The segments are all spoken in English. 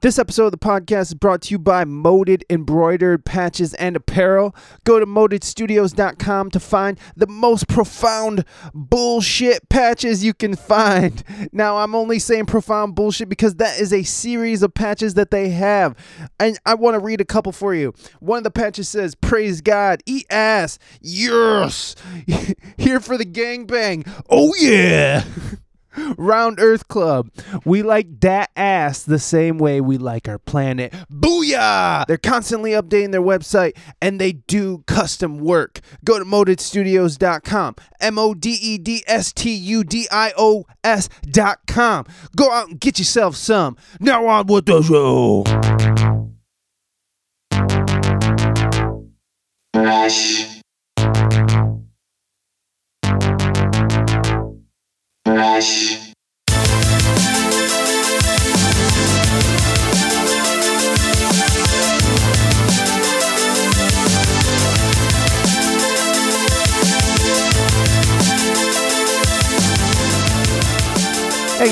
This episode of the podcast is brought to you by Moded Embroidered Patches and Apparel. Go to modedstudios.com to find the most profound bullshit patches you can find. Now, I'm only saying profound bullshit because that is a series of patches that they have. And I want to read a couple for you. One of the patches says, Praise God, eat ass. Yes. Here for the gangbang. Oh, yeah. Round Earth Club. We like that ass the same way we like our planet. Booyah! They're constantly updating their website and they do custom work. Go to modedstudios.com. M O D E D S T U D I O S.com. Go out and get yourself some. Now on with the show. Hey,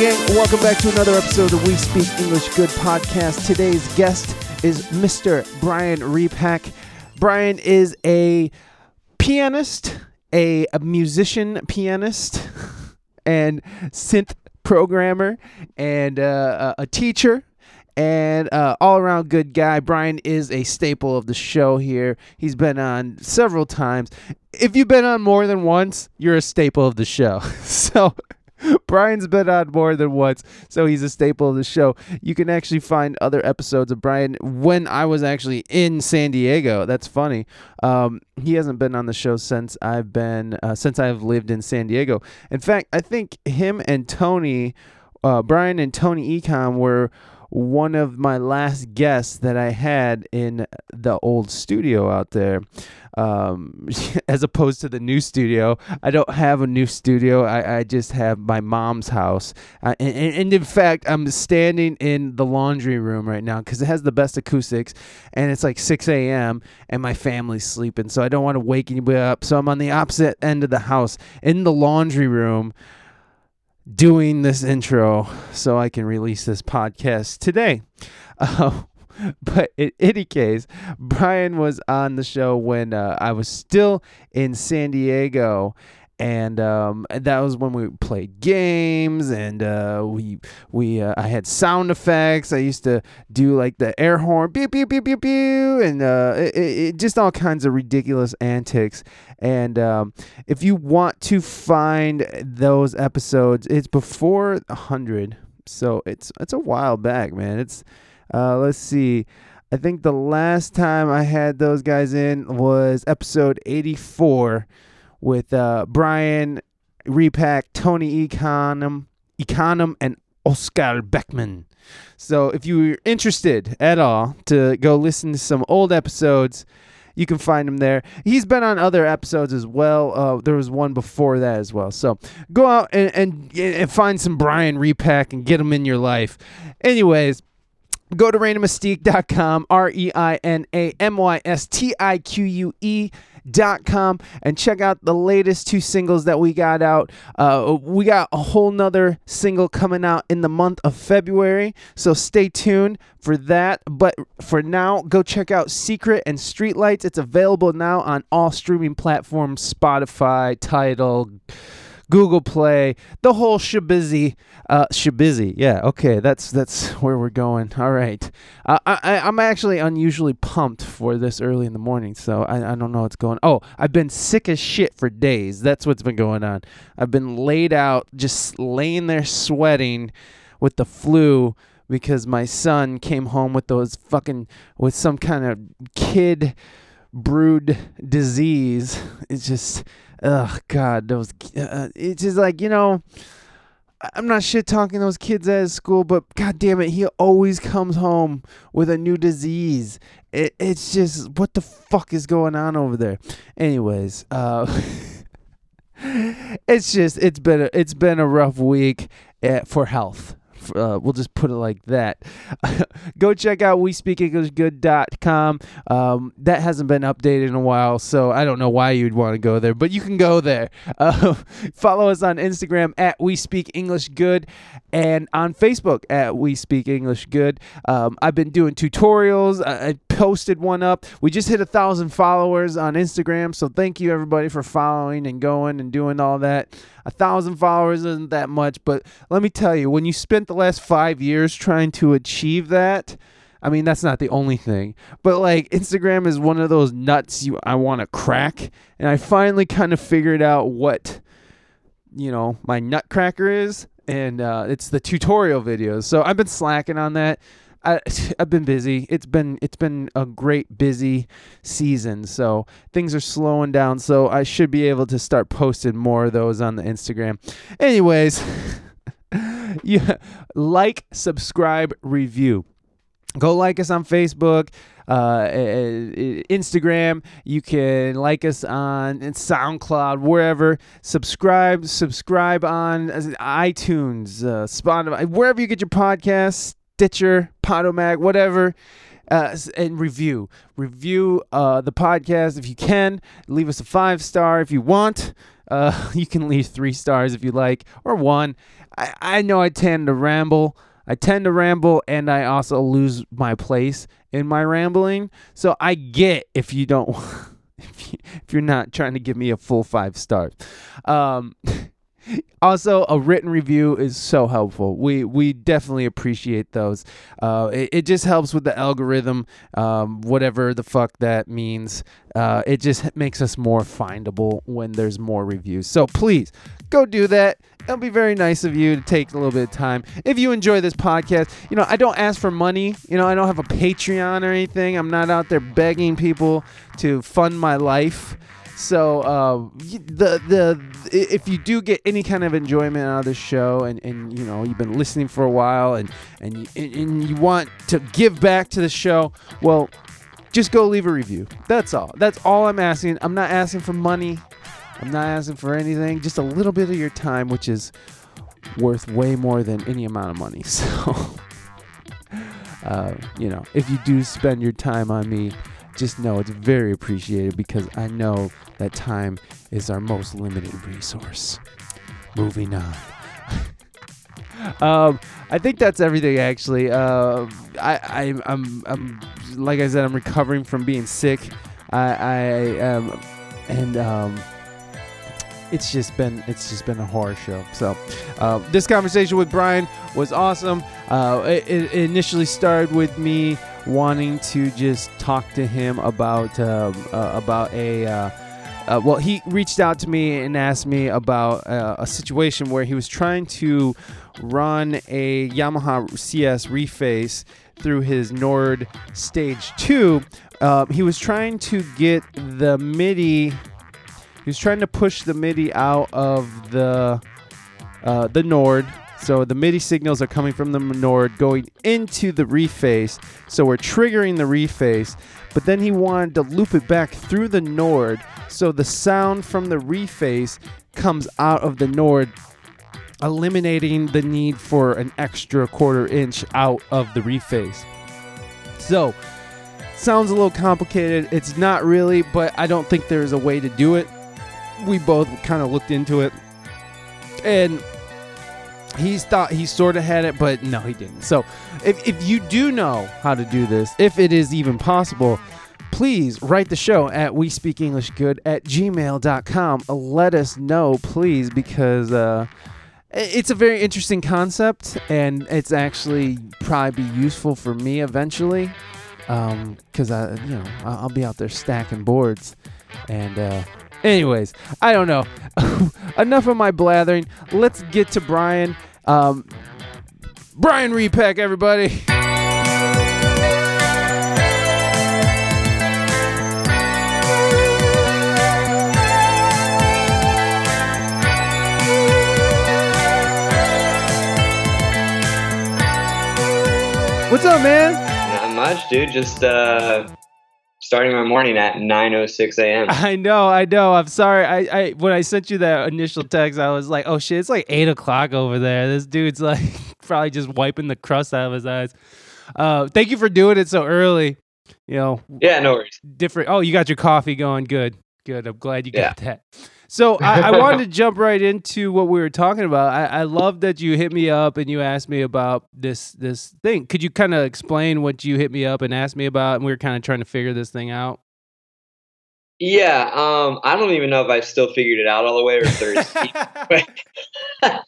gang, welcome back to another episode of the We Speak English Good podcast. Today's guest is Mr. Brian Repack. Brian is a pianist, a, a musician pianist, and synth programmer, and uh, a a teacher. And uh, all around good guy. Brian is a staple of the show here. He's been on several times. If you've been on more than once, you're a staple of the show. So Brian's been on more than once, so he's a staple of the show. You can actually find other episodes of Brian when I was actually in San Diego. That's funny. Um, he hasn't been on the show since I've been uh, since I've lived in San Diego. In fact, I think him and Tony, uh, Brian and Tony Econ were one of my last guests that I had in the old studio out there, um, as opposed to the new studio. I don't have a new studio. I, I just have my mom's house. Uh, and, and, in fact, I'm standing in the laundry room right now because it has the best acoustics and it's like 6 a.m. and my family's sleeping. So I don't want to wake anybody up. So I'm on the opposite end of the house in the laundry room doing this intro so I can release this podcast today. Uh, but in any case, Brian was on the show when uh, I was still in San Diego. And um, that was when we played games, and uh, we we uh, I had sound effects. I used to do like the air horn, pew pew pew pew pew, and uh, it, it, just all kinds of ridiculous antics. And um, if you want to find those episodes, it's before hundred, so it's it's a while back, man. It's uh, let's see. I think the last time I had those guys in was episode 84 with uh, Brian Repack, Tony Econom, Econom, and Oscar Beckman. So if you're interested at all to go listen to some old episodes, you can find him there. He's been on other episodes as well. Uh, there was one before that as well. So go out and, and, and find some Brian Repack and get him in your life. Anyways, go to reinamystique.com r-e-i-n-a-m-y-s-t-i-q-u-e dot com and check out the latest two singles that we got out. Uh, we got a whole nother single coming out in the month of february so stay tuned for that. But for now go check out secret and streetlights. It's available now on all streaming platforms spotify Tidal Google Play, the whole shabizzy, uh, shabizzy. Yeah, okay, that's that's where we're going. All right, uh, I, I'm actually unusually pumped for this early in the morning, so I, I don't know what's going. Oh, I've been sick as shit for days. That's what's been going on. I've been laid out, just laying there sweating with the flu because my son came home with those fucking with some kind of kid brood disease. It's just, ugh, God, those. Uh, it's just like you know. I'm not shit talking those kids at school, but god damn it, he always comes home with a new disease. It, it's just what the fuck is going on over there. Anyways, uh, it's just it's been a, it's been a rough week uh, for health Uh, we'll just put it like that. Go check out we speak WeSpeakEnglishGood.com. Um, that hasn't been updated in a while, so I don't know why you'd want to go there, but you can go there. Uh, follow us on Instagram at We Speak English Good and on Facebook at We Speak English Good. Um, I've been doing tutorials. I, posted one up. We just hit a thousand followers on Instagram, so thank you everybody for following and going and doing all that. A thousand followers isn't that much, but let me tell you, when you spent the last five years trying to achieve that, I mean, that's not the only thing, but like Instagram is one of those nuts you I want to crack, and I finally kind of figured out what you know my nutcracker is, and uh, it's the tutorial videos. So I've been slacking on that. I, I've been busy. It's been it's been a great busy season, so things are slowing down. So I should be able to start posting more of those on the Instagram. Anyways, yeah, like, subscribe, review. Go like us on Facebook, uh, eh, eh, Instagram. You can like us on SoundCloud, wherever. Subscribe, subscribe on iTunes, uh, Spotify, wherever you get your podcasts, Stitcher, Podomag, whatever. Uh, and review. Review uh, the podcast if you can. Leave us a five star if you want. Uh, you can leave three stars if you like or one. I, I know i tend to ramble. I tend to ramble and i also lose my place in my rambling. So i get if you don't if, you, if you're not trying to give me a full five stars um, also a written review is so helpful. We we definitely appreciate those. Uh, it, it just helps with the algorithm um, whatever the fuck that means. Uh, it just makes us more findable when there's more reviews. So please go do that. It'll be very nice of you to take a little bit of time. If you enjoy this podcast you know i don't ask for money. You know i don't have a patreon or anything. I'm not out there begging people to fund my life so uh, the the if you do get any kind of enjoyment out of the show, and, and you know you've been listening for a while, and and you, and you want to give back to the show, well, just go leave a review. That's all. That's all I'm asking. I'm not asking for money. I'm not asking for anything. Just a little bit of your time, which is worth way more than any amount of money. So. Uh, you know, if you do spend your time on me, just know it's very appreciated because I know that time is our most limited resource. Moving on. um, I think that's everything. Actually, uh, I, I, I'm, I'm, like I said, I'm recovering from being sick. I, I um, and um, it's just been, it's just been a horror show. So, uh, this conversation with Brian was awesome. Uh, it, it initially started with me wanting to just talk to him about um, uh, about a. Uh, uh, well, he reached out to me and asked me about uh, a situation where he was trying to run a Yamaha CS reface through his Nord Stage 2. Uh, he was trying to get the MIDI. He was trying to push the MIDI out of the uh, the Nord. So the MIDI signals are coming from the Nord going into the reface. So we're triggering the reface, but then he wanted to loop it back through the Nord so the sound from the reface comes out of the Nord, eliminating the need for an extra quarter inch out of the reface. So sounds a little complicated. It's not really, but I don't think there's a way to do it. We both kind of looked into it. And he's thought he sort of had it, but no, he didn't. So, if, if you do know how to do this, if it is even possible, please write the show at we speak english good at gmail.com let us know please because uh, it's a very interesting concept and it's actually probably be useful for me eventually because i you know i'll be out there stacking boards. And uh, anyways i don't know. Enough of my blathering. Let's get to brian um, brian repack everybody what's up man Not much, dude. Just uh, starting my morning at 9:06 a.m. I know, I know. I'm sorry. I, I when I sent you that initial text, I was like, oh shit, it's like eight o'clock over there. This dude's like probably just wiping the crust out of his eyes. Uh, thank you for doing it so early. You know, Yeah, no worries. different. Oh, you got your coffee going. Good, good. I'm glad you got that. So I, I wanted to jump right into what we were talking about. I, I love that you hit me up and you asked me about this this thing. Could you kind of explain what you hit me up and asked me about? And we were kind of trying to figure this thing out. Yeah, um, I don't even know if I've still figured it out all the way, or if there's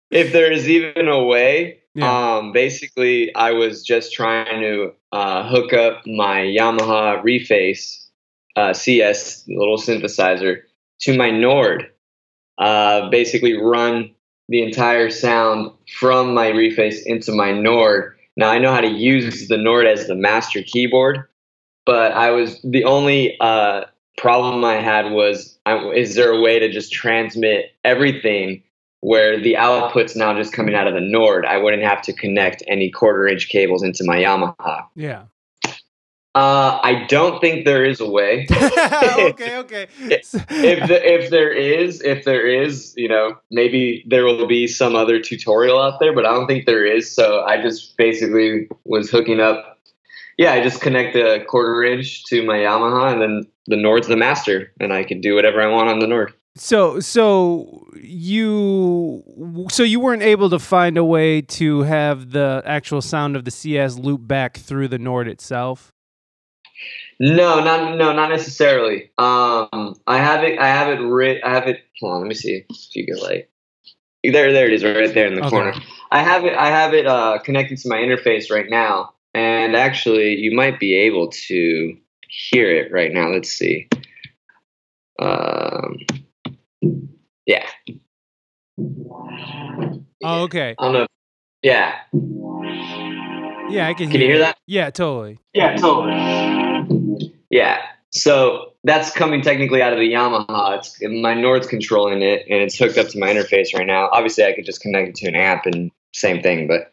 if there is even a way. Yeah. Um, basically, I was just trying to uh, hook up my Yamaha Reface uh, CS little synthesizer to my Nord. Uh, basically, run the entire sound from my Reface into my Nord. Now I know how to use the Nord as the master keyboard, but I was the only uh, problem I had was I, is there a way to just transmit everything where the output's now just coming out of the Nord? I wouldn't have to connect any quarter inch cables into my Yamaha. yeah. Uh, I don't think there is a way. okay. Okay. If the, if there is, if there is, you know, maybe there will be some other tutorial out there, but I don't think there is. So I just basically was hooking up. Yeah, I just connect a quarter inch to my Yamaha, and then the Nord's the master, and I can do whatever I want on the Nord. So so you so you weren't able to find a way to have the actual sound of the CS loop back through the Nord itself. No, not no, not necessarily. Um, I have it. I have it. Writ, I have it. Hold on, let me see if you get like. There, there it is, right there in the Okay. corner. I have it. I have it uh, connected to my interface right now, and actually, you might be able to hear it right now. Let's see. Um, yeah. Oh, okay. I don't know. Yeah. Yeah, I can. Can you hear that? Yeah, totally. Yeah, totally. Yeah. So that's coming technically out of the Yamaha. It's my Nord's controlling it, and it's hooked up to my interface right now. Obviously, I could just connect it to an app and same thing, but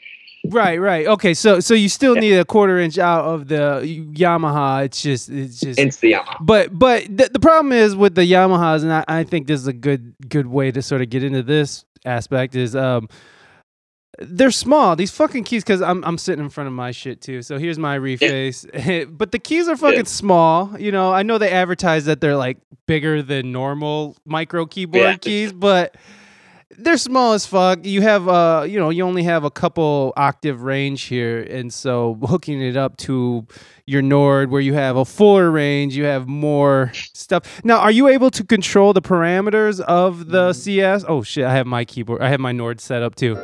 Right, right. Okay, so so you still Yeah. need a quarter inch out of the Yamaha. It's just it's just it's the Yamaha. But but the, the problem is with the Yamahas, and I, I think this is a good good way to sort of get into this aspect is um they're small. These fucking keys, because I'm I'm sitting in front of my shit too. So here's my reface, but the keys are fucking Yeah. small. You know, I know they advertise that they're like bigger than normal micro keyboard Yeah. keys, but they're small as fuck. You have uh, you know, you only have a couple octave range here, and so hooking it up to your Nord, where you have a fuller range, you have more stuff. Now, are you able to control the parameters of the CS? Oh shit, I have my keyboard. I have my Nord set up too.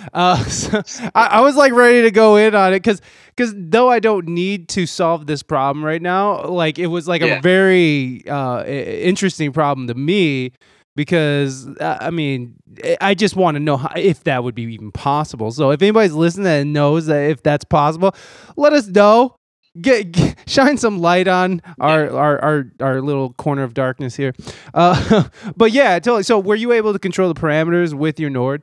uh, so I, I was like ready to go in on it because because though I don't need to solve this problem right now, like it was like a very uh, interesting problem to me because uh, I mean I- I just want to know how, if that would be even possible. So if anybody's listening and knows that if that's possible, let us know. Get, get shine some light on our, our our our little corner of darkness here. Uh, but yeah, totally. So were you able to control the parameters with your Nord?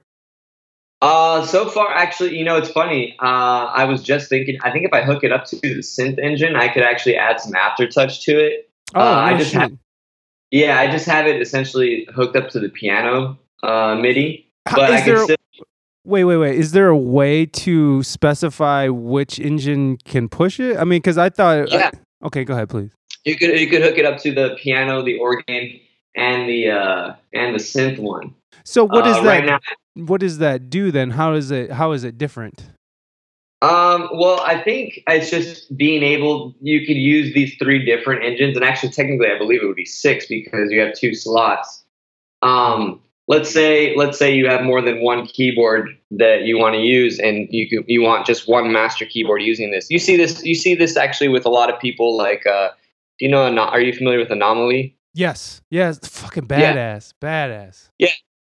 Uh, so far, actually, you know, it's funny. Uh, I was just thinking. I think if I hook it up to the synth engine, I could actually add some aftertouch to it. Oh, Uh, I just have- Yeah, I just have it essentially hooked up to the piano uh, MIDI, but is I can there- still. Wait, wait, wait. Is there a way to specify which engine can push it? I mean, because I thought. Yeah. okay, go ahead, please. You could you could hook it up to the piano, the organ, and the uh, and the synth one. So what does Uh, that? right now? what does that do then? How is it? How is it different? Um, well, I think it's just being able. You could use these three different engines, and actually, technically, I believe it would be six because you have two slots. Um, let's say let's say you have more than one keyboard that you want to use, and you could, you want just one master keyboard using this. You see this. You see this actually with a lot of people. Like, uh, do you know? Are you familiar with Anomalie? Yes, yes, fucking Yeah. badass, badass.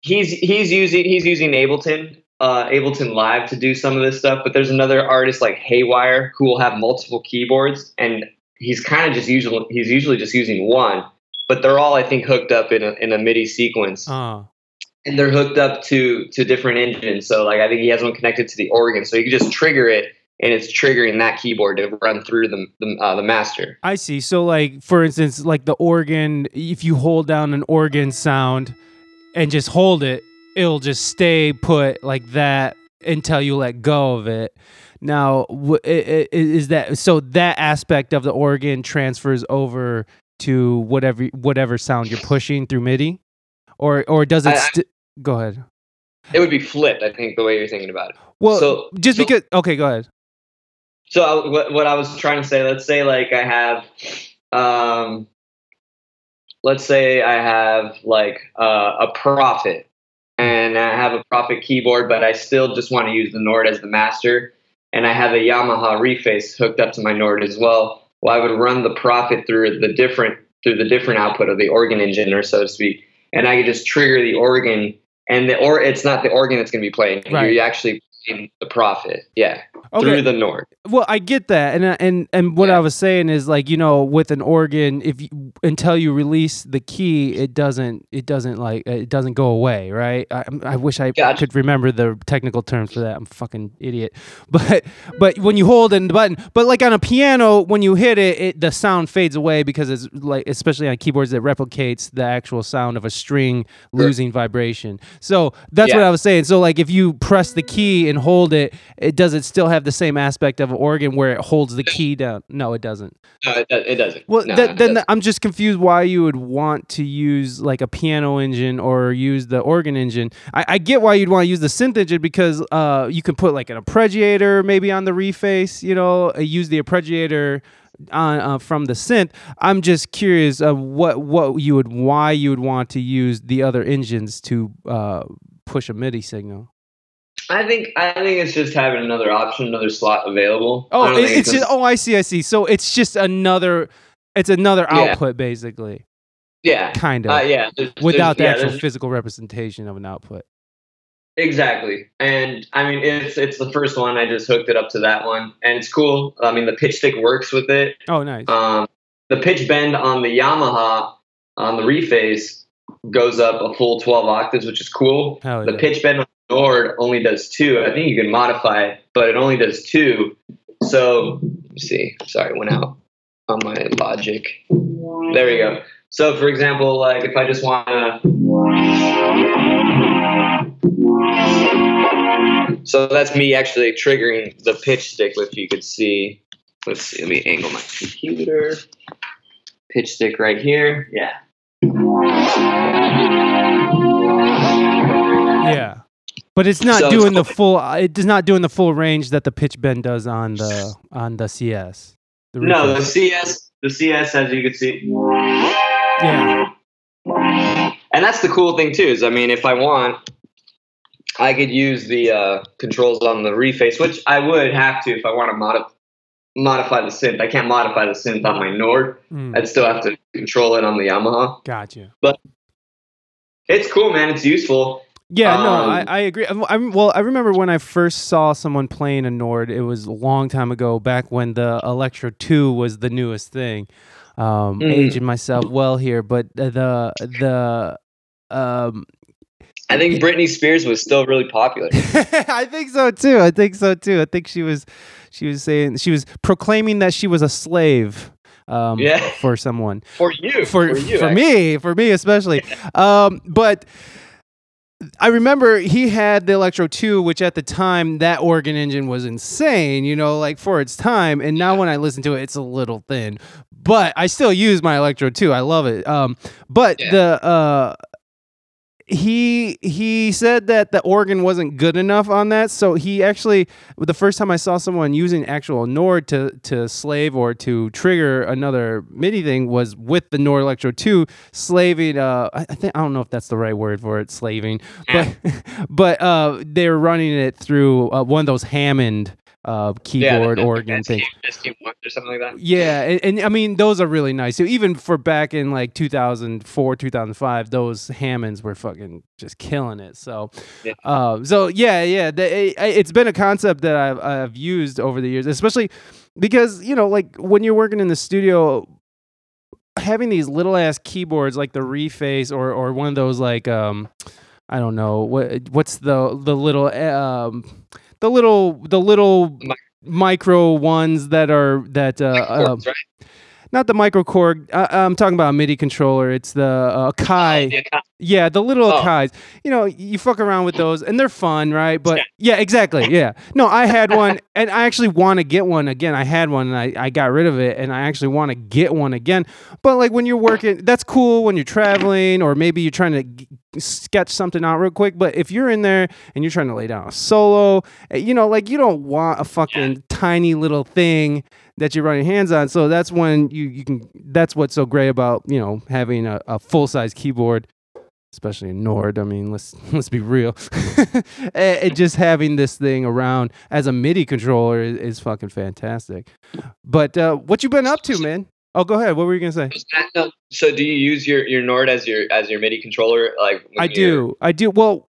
He's he's using he's using Ableton uh, Ableton Live to do some of this stuff, but there's another artist like Haywire who will have multiple keyboards, and he's kind of just usually he's usually just using one, but they're all I think hooked up in a in a MIDI sequence, Uh, and they're hooked up to to different engines. So like I think he has one connected to the organ, so you can just trigger it, and it's triggering that keyboard to run through the the, uh, the master. I see. So, like, for instance, like the organ, if you hold down an organ sound and just hold it, it'll just stay put like that until you let go of it. Now, wh- i- i- is that so? That aspect of the organ transfers over to whatever whatever sound you're pushing through MIDI, or or does it? I- I- go ahead. It would be flipped, I think, the way you're thinking about it. Well, so- just so- because. Okay, go ahead. So I, what, what I was trying to say, let's say like I have, um, let's say I have like uh, a Prophet, and I have a Prophet keyboard, but I still just want to use the Nord as the master, and I have a Yamaha reface hooked up to my Nord as well. Well, I would run the Prophet through the different through the different output of the organ engine, or so to speak, and I could just trigger the organ, and the or it's not the organ that's going to be playing. Right. You're actually the Prophet, yeah, Okay. through the Nord. Well, I get that, and uh, and and what Yeah. I was saying is like you know with an organ, if you, until you release the key, it doesn't it doesn't like it doesn't go away, right? I, I wish I Gotcha. could remember the technical terms for that. I'm a fucking idiot, but but when you hold in the button, but like on a piano, when you hit it, it the sound fades away because it's like especially on keyboards that replicates the actual sound of a string losing vibration. So that's what I was saying. So like if you press the key and hold it, it does it still have the same aspect of an organ where it holds the key down? No, it doesn't. No, it, do- it doesn't. Well, No, th- then doesn't. I'm just confused why you would want to use like a piano engine or use the organ engine. I, I get why you'd want to use the synth engine because uh, you can put like an arpeggiator maybe on the reface, you know, uh, use the arpeggiator on uh, from the synth. I'm just curious of what what you would why you would want to use the other engines to uh, push a MIDI signal. I think I think it's just having another option, another slot available. Oh, don't it, it's just oh, I see, I see. So it's just another, it's another Yeah. output basically, yeah, kind of, uh, yeah. there's- without the yeah, actual physical representation of an output. exactly. And I mean, it's it's the first one. I just hooked it up to that one, and it's cool. I mean, the pitch stick works with it. Oh, nice. Um, the pitch bend on the Yamaha on the reface goes up a full 12 octaves, which is cool. Hell The yeah. pitch bend on Nord only does two. I think you can modify it, but it only does two. So, let me see. Sorry, it went out on my logic. There we go. So, for example, like if I just want to. So that's me actually triggering the pitch stick, if you could see. Let's see, let me angle my computer. Pitch stick right here. Yeah. Yeah. But it's not So it's doing the full. uh, It is not doing the full range that the pitch bend does on the on the CS. The No, the. CS, the CS, as you can see. yeah. And that's the cool thing too. Is I mean, if I want, I could use the uh, controls on the reface, which I would have to if I want to modify modify the synth. I can't modify the synth on my Nord. Mm, I'd still have to control it on the Yamaha. gotcha. But it's cool, man. It's useful. Yeah, no, I, Um, I agree. I'm, I'm- well, I remember when I first saw someone playing a Nord. It was a long time ago, back when the Electro Two was the newest thing. Um, Mhm. Aging myself well here, but the the, um, I think Britney Spears was still really popular. I think so too. I think so too. I think she was she was saying she was proclaiming that she was a slave um Yeah. for someone. For you, For you, for me, for me especially. Um but I remember he had the Electro 2, which at the time that organ engine was insane, you know, like for its time. And now when I listen to it, it's a little thin. But I still use my Electro 2. I love it. Um, but Yeah. the uh he he said that the organ wasn't good enough on that. So he actually the first time i saw someone using actual nord to to slave or to trigger another midi thing was with the nord electro 2 slaving uh i, I think i don't know if that's the right word for it slaving. But but uh they're running it through uh, one of those hammond uh keyboard the organ thing. or something like that. yeah, and, and I mean those are really nice. So even for back in like 2004, 2005, those Hammonds were fucking just killing it. So, Yeah. uh, so yeah, yeah, the, it, it's been a concept that I've I've used over the years, especially because you know, like when you're working in the studio, having these little ass keyboards like the Reface or or one of those like um, I don't know what what's the the little um the little the little Mi- micro ones that are that uh, um, right? not the microKORG. I, I'm talking about a MIDI controller. It's the uh, Kai. The Akai- Yeah, the little Oh. Akai's. You know, you fuck around with those and they're fun, right? But yeah, exactly. Yeah. No, I had one and I actually want to get one again. I had one and I, I got rid of it and I actually want to get one again. But like when you're working, that's cool when you're traveling or maybe you're trying to sketch something out real quick. But if you're in there and you're trying to lay down a solo, eh, you know, like you don't want a fucking tiny little thing that you run your hands on. So that's when you, you can, that's what's so great about, you know, having a, a full size keyboard especially in Nord. I mean, let's let's be real. and, and just having this thing around as a MIDI controller is, is fucking fantastic. But uh, what you been up to, man? Oh, go ahead. What were you gonna say? So do you use your, your Nord as your as your MIDI controller? Like I do. I do. Well,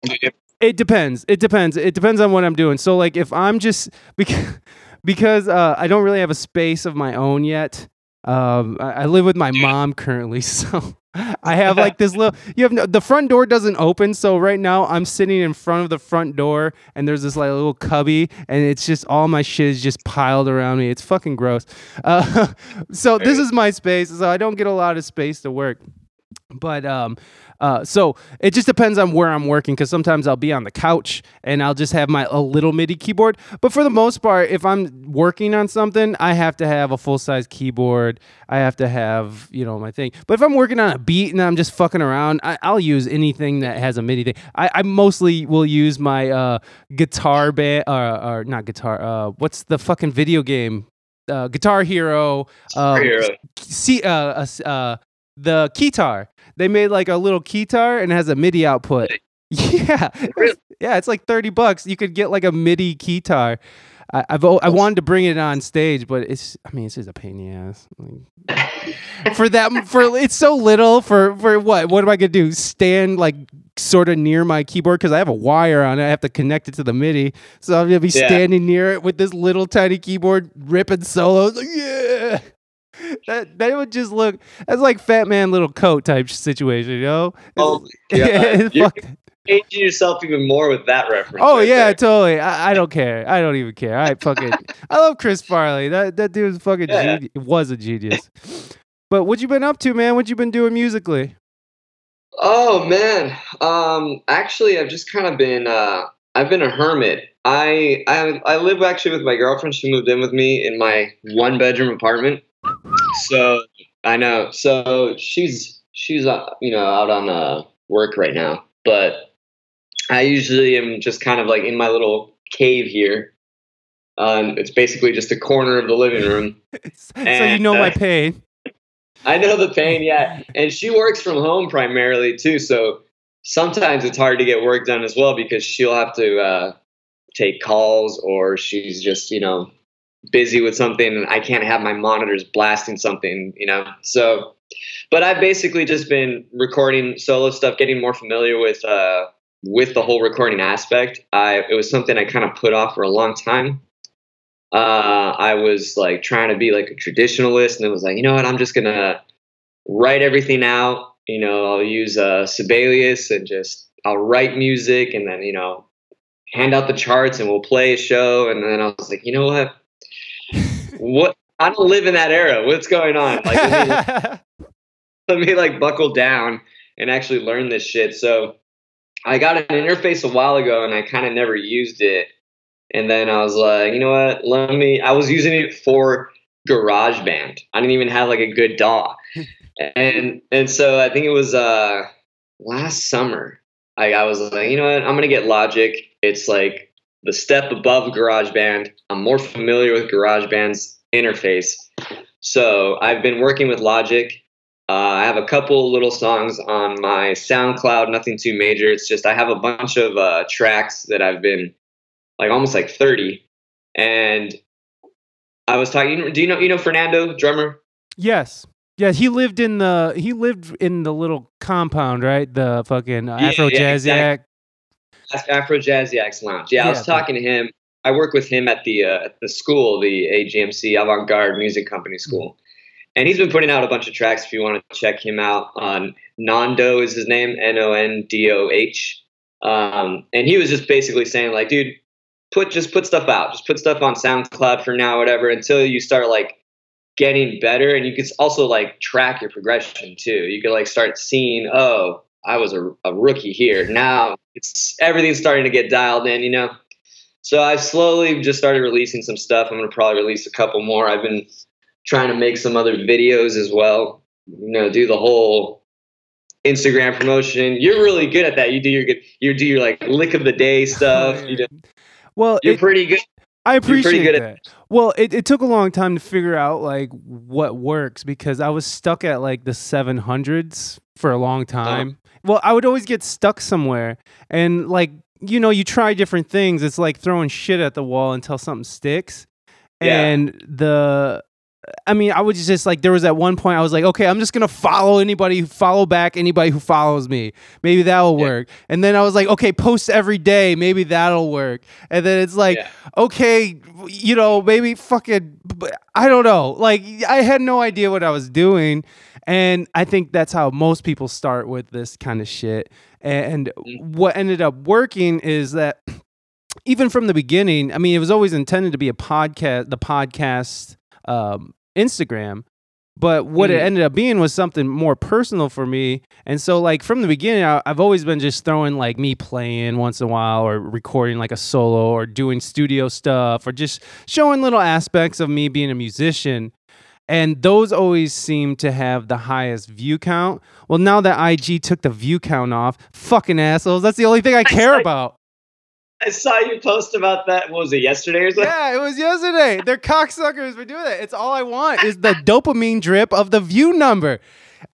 it depends. It depends. It depends on what I'm doing. So like if I'm just because because uh, I don't really have a space of my own yet. Um, I, I live with my mom currently, so I have like this little. You have no, the front door doesn't open, so right now I'm sitting in front of the front door, and there's this like little cubby, and it's just all my shit is just piled around me. It's fucking gross. Uh, so this is my space, so I don't get a lot of space to work. But um, uh, so it just depends on where I'm working because sometimes I'll be on the couch and I'll just have my a little MIDI keyboard. But for the most part, if I'm working on something, I have to have a full size keyboard. I have to have you know my thing. But if I'm working on a beat and I'm just fucking around, I, I'll use anything that has a MIDI thing. I, I mostly will use my uh, guitar band or, or not guitar. Uh, what's the fucking video game? Uh, Guitar Hero. Um, Hero. see uh, uh, uh the keytar they made like a little keytar and it has a midi output yeah Really? yeah it's like 30 bucks you could get like a midi keytar I, I've I wanted to bring it on stage, but it's I mean it's just a pain in the ass. Like, for that for it's so little for for what what am I gonna do? Stand like sort of near my keyboard because I have a wire on it. I have to connect it to the MIDI, so I'm gonna be Yeah. standing near it with this little tiny keyboard ripping solos. Like, yeah. That that would just look that's like Fat Man Little Coat type situation, you know? Oh, It's- God. You're- fuck. Aging yourself even more with that reference. Oh right yeah, there. totally. I, I don't care. I don't even care. I fucking I love Chris Farley. That that dude is fucking Yeah. genius. was a genius. But what you been up to, man? What you been doing musically? Oh man. Um actually I've just kind of been uh I've been a hermit. I I I live actually with my girlfriend. She moved in with me in my one bedroom apartment. So I know. So she's she's uh, you know out on uh work right now. But I usually am just kind of like in my little cave here. Um it's basically just a corner of the living room. so you know my uh, pain. I know the pain, yeah. And she works from home primarily too, so sometimes it's hard to get work done as well because she'll have to uh, take calls or she's just you know busy with something and I can't have my monitors blasting something, you know. So, but I've basically just been recording solo stuff, getting more familiar with uh, with the whole recording aspect. I it was something I kind of put off for a long time uh, I was like trying to be like a traditionalist, and it was like, you know what, I'm just gonna write everything out. You know, I'll use uh, Sibelius and just I'll write music, and then you know, hand out the charts, and we'll play a show. And then I was like, you know what, what? I don't live in that era. What's going on? Like, let me, let me like buckle down and actually learn this shit. So I got an interface a while ago, and I kind of never used it. And then I was like, you know what? Let me. I was using it for GarageBand. I didn't even have like a good DAW, and and so I think it was uh last summer. I, I was like, you know what? I'm gonna get Logic. It's like the step above GarageBand. I'm more familiar with GarageBand's interface, so I've been working with Logic. Uh, I have a couple little songs on my SoundCloud, nothing too major. It's just I have a bunch of uh, tracks that I've been like almost like 30 and i was talking do you know you know fernando drummer yes. Yeah, he lived in the he lived in the little compound, right? The fucking Yeah, Afro yeah, Jazziac. That's afro jazziacs lounge. Yeah, i was talking to him. I work with him at the uh, at the school the agmc avant-garde music company school. And he's been putting out a bunch of tracks if you want to check him out on nando is his name n-o-n-d-o-h um, and he was just basically saying like dude put just put stuff out. Just put stuff on soundcloud for now whatever until you start like getting better. And you can also like track your progression too. You could like start seeing oh I was a, a rookie here. Now it's everything's starting to get dialed in, you know. So I slowly just started releasing some stuff. I'm gonna probably release a couple more. I've been trying to make some other videos as well. You know, do the whole Instagram promotion. You're really good at that. You do your good. You do your like lick of the day stuff. You do, well, you're it- pretty good. I appreciate good at that. Well, it, it took a long time to figure out like what works because I was stuck at like the 700s for a long uh-huh. time. Well, I would always get stuck somewhere and like you know, you try different things. It's like throwing shit at the wall until something sticks. Yeah. And the I mean, I was just like there was at one point I was like, okay, I'm just gonna follow anybody who follow back anybody who follows me. Maybe that'll Yeah. work. And then I was like, okay, post every day. Maybe that'll work. And then it's like, Yeah. okay, you know, maybe fucking, I don't know. Like, I had no idea what I was doing. And I think that's how most people start with this kind of shit. And Mm. what ended up working is that even from the beginning, I mean, it was always intended to be a podcast, the podcast um, Instagram. But what it Mhm. ended up being was something more personal for me. And so, like, from the beginning, I, I've always been just throwing like me playing once in a while or recording like a solo or doing studio stuff or just showing little aspects of me being a musician. And those always seem to have the highest view count. Well, now that IG took the view count off, fucking assholes, that's the only thing I care about. I saw you post about that. What was it yesterday or something? Yeah, it was yesterday. They're cocksuckers for doing that. It's all I want is the dopamine drip of the view number.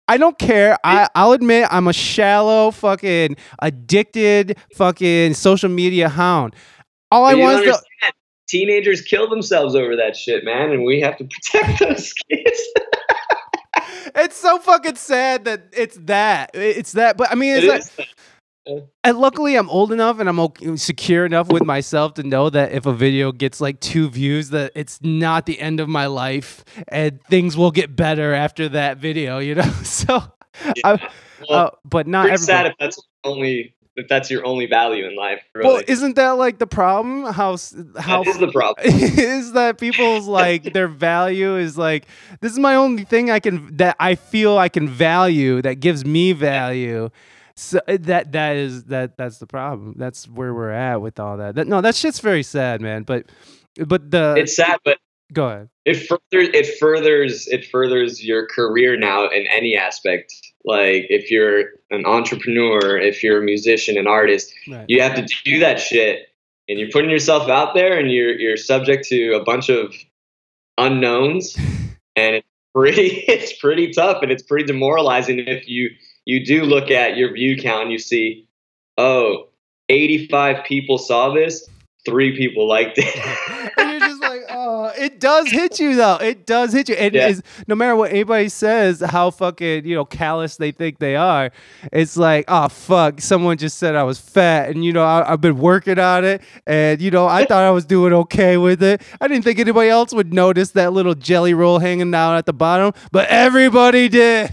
I don't care. I, I'll admit I'm a shallow, fucking addicted, fucking social media hound. All I want is the. Teenagers kill themselves over that shit, man, and we have to protect those kids. it's so fucking sad that it's that. It's that. But I mean, It it's like, is. And luckily I'm old enough and I'm okay, secure enough with myself to know that if a video gets like two views, that it's not the end of my life and things will get better after that video. You know, so. I, Well, uh, but not everybody. sad if that's only if that's your only value in life. Really, Well, isn't that like the problem? How how that is the problem. is that people's like their value is like this is my only thing I can that I feel I can value that gives me value. So uh, that that is that that's the problem. That's where we're at with all that. that no, that shit's very sad, man. But but the It's sad, but go ahead. it furthers it furthers it furthers your career now in any aspect. Like if you're an entrepreneur, if you're a musician, an artist, Right. you have to do that shit, and you're putting yourself out there, and you're you're subject to a bunch of unknowns, and it's pretty it's pretty tough, and it's pretty demoralizing if you you do look at your view count and you see, oh, 85 people saw this, three people liked it. and you're just like, oh, it does hit you though. It does hit you. And Yeah. is no matter what anybody says, how fucking you know callous they think they are. It's like, oh fuck, someone just said I was fat, and you know I, I've been working on it, and you know I thought I was doing okay with it. I didn't think anybody else would notice that little jelly roll hanging down at the bottom, but everybody did.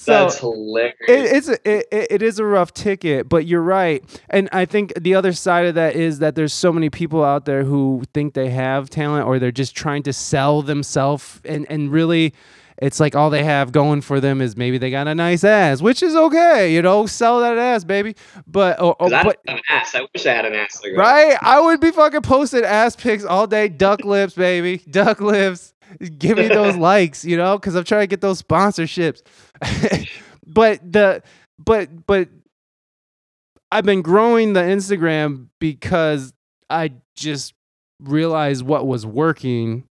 So That's hilarious. it, it's a, it, it is a rough ticket, but you're right. And I think the other side of that is that there's so many people out there who think they have talent or they're just trying to sell themselves and and really it's like all they have going for them is maybe they got a nice ass, which is okay, you know, sell that ass, baby. But oh, oh, 'Cause I but an ass. I wish I had an ass like that. right, I would be fucking posting ass pics all day, duck lips, baby, duck lips. Give me those likes, you know, because I'm trying to get those sponsorships. but the but but I've been growing the Instagram because I just realized what was working.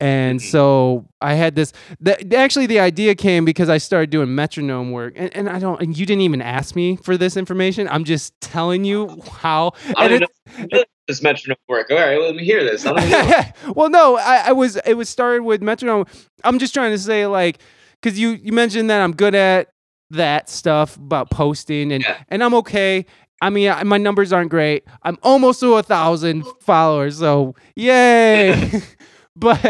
And Mhm. so I had this. The, actually, the idea came because I started doing metronome work, and, and I don't. And you didn't even ask me for this information. I'm just telling you how. I don't know this metronome work. All right, let me hear this. I don't know. well, no, I, I was. It was started with metronome. I'm just trying to say, like, because you you mentioned that I'm good at that stuff about posting, and Yeah. and I'm okay. I mean, I, my numbers aren't great. I'm almost to a thousand followers, so yay! but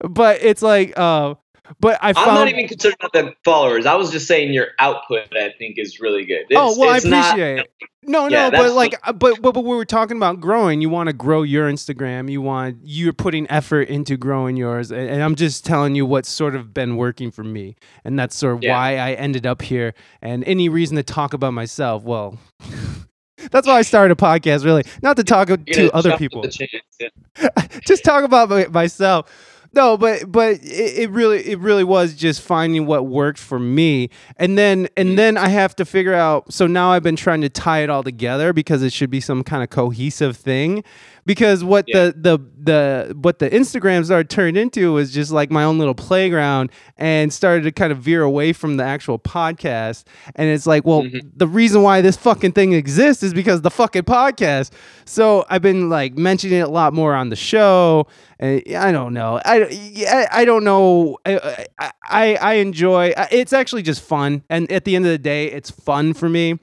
but it's like, uh, but I found I'm not even concerned about the followers. I was just saying your output. I think is really good. Oh It's- well, I it's not- appreciate it. No, Yeah, no, but like, uh, but, but but we were talking about growing. You want to grow your Instagram. You want you're putting effort into growing yours, and, and I'm just telling you what's sort of been working for me, and that's sort of Yeah. why I ended up here. And any reason to talk about myself, well, that's why I started a podcast. Really, not to talk You're to other people chance, yeah. just talk about myself. No, but but it, it really it really was just finding what worked for me, and then and then I have to figure out. So now I've been trying to tie it all together because it should be some kind of cohesive thing. Because what Yeah. the the the what the Instagram started turned into was just like my own little playground, and started to kind of veer away from the actual podcast. And it's like, well, Mhm. the reason why this fucking thing exists is because the fucking podcast. So I've been like mentioning it a lot more on the show. And I don't know. I, I, I don't know. I, I, I enjoy. It's actually just fun. And at the end of the day, it's fun for me.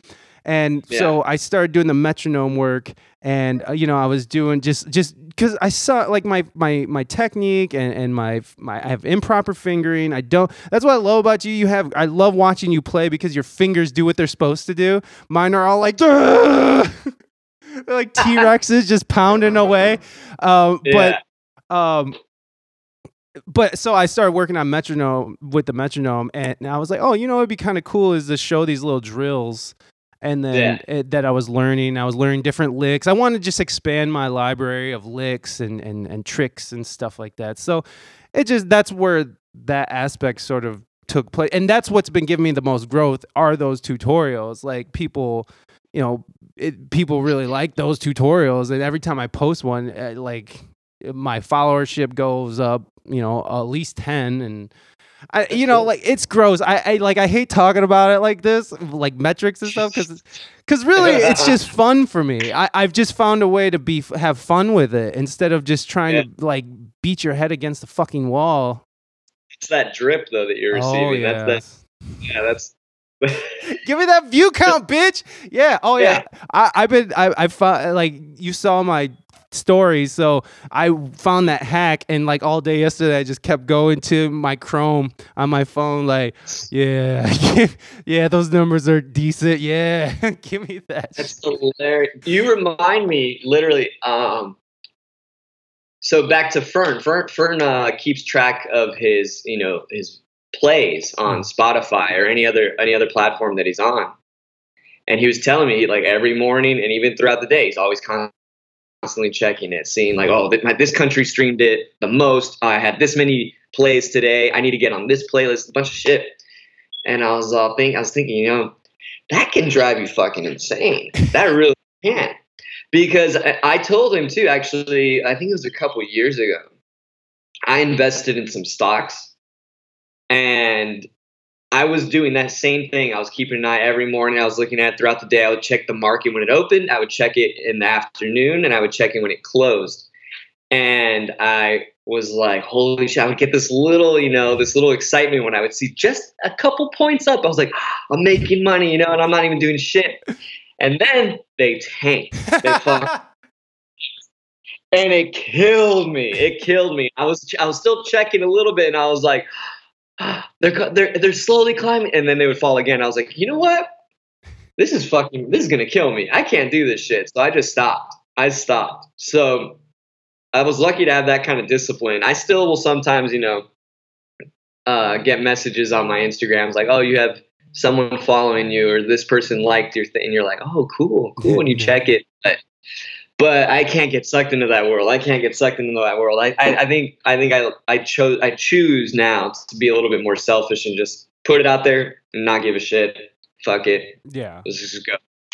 And so I started doing the metronome work, and uh, you know I was doing just just because I saw like my my my technique and and my my I have improper fingering. I don't. That's what I love about you. You have. I love watching you play because your fingers do what they're supposed to do. Mine are all like. They're like T Rexes just pounding away. Um, Yeah. But um, but so I started working on metronome with the metronome, and I was like, oh, you know, it'd be kind of cool is to show these little drills, and then it, that I was learning. I was learning different licks. I wanted to just expand my library of licks and and and tricks and stuff like that. So it just that's where that aspect sort of took place, and that's what's been giving me the most growth are those tutorials. Like people, you know, it, people really like those tutorials, and every time I post one, uh, like my followership goes up, you know, at least 10 and I, you know, like it's gross. I, I like I hate talking about it like this, like metrics and stuff, because because really it's just fun for me. I, I've just found a way to be have fun with it instead of just trying Yeah. to like beat your head against the fucking wall. It's that drip though that you're receiving. Oh receiving. yeah, That's that. Yeah, that's. Give me that view count, bitch. Yeah. Oh yeah. Yeah. I, I've been. I, I found like you saw my stories, so I found that hack, and like all day yesterday, I just kept going to my Chrome on my phone, like, yeah, yeah, those numbers are decent. Yeah, give me that. That's hilarious. You remind me, literally. Um, so back to Fern. Fern, Fern uh, keeps track of his, you know, his plays on Spotify or any other any other platform that he's on. And he was telling me, like every morning and even throughout the day, he's always constantly checking it, seeing like, oh, this country streamed it the most. I had this many plays today. I need to get on this playlist. A bunch of shit. And I was uh, think I was thinking, you know, that can drive you fucking insane. That really can. Because I, I told him too, actually, I think it was a couple years ago. I invested in some stocks and I was doing that same thing. I was keeping an eye every morning. I was looking at it throughout the day. I would check the market when it opened. I would check it in the afternoon and I would check it when it closed. And I was like, holy shit, I would get this little, you know, this little excitement when I would see just a couple points up. I was like, ah, I'm making money, you know, and I'm not even doing shit. And then they tanked. They fucked and it killed me. It killed me. I was I was still checking a little bit, and I was like, ah, they're they're they're slowly climbing, and then they would fall again. I was like, you know what? This is fucking. This is gonna kill me. I can't do this shit. So I just stopped. I stopped. So I was lucky to have that kind of discipline. I still will sometimes, you know, uh, get messages on my Instagrams like, oh, you have someone following you, or this person liked your thing, and you're like, oh, cool, cool, and you check it. But but I can't get sucked into that world. I can't get sucked into that world. I, I, I think I think I I chose I choose now to be a little bit more selfish and just put it out there and not give a shit. Fuck it. yeah. Let's just go.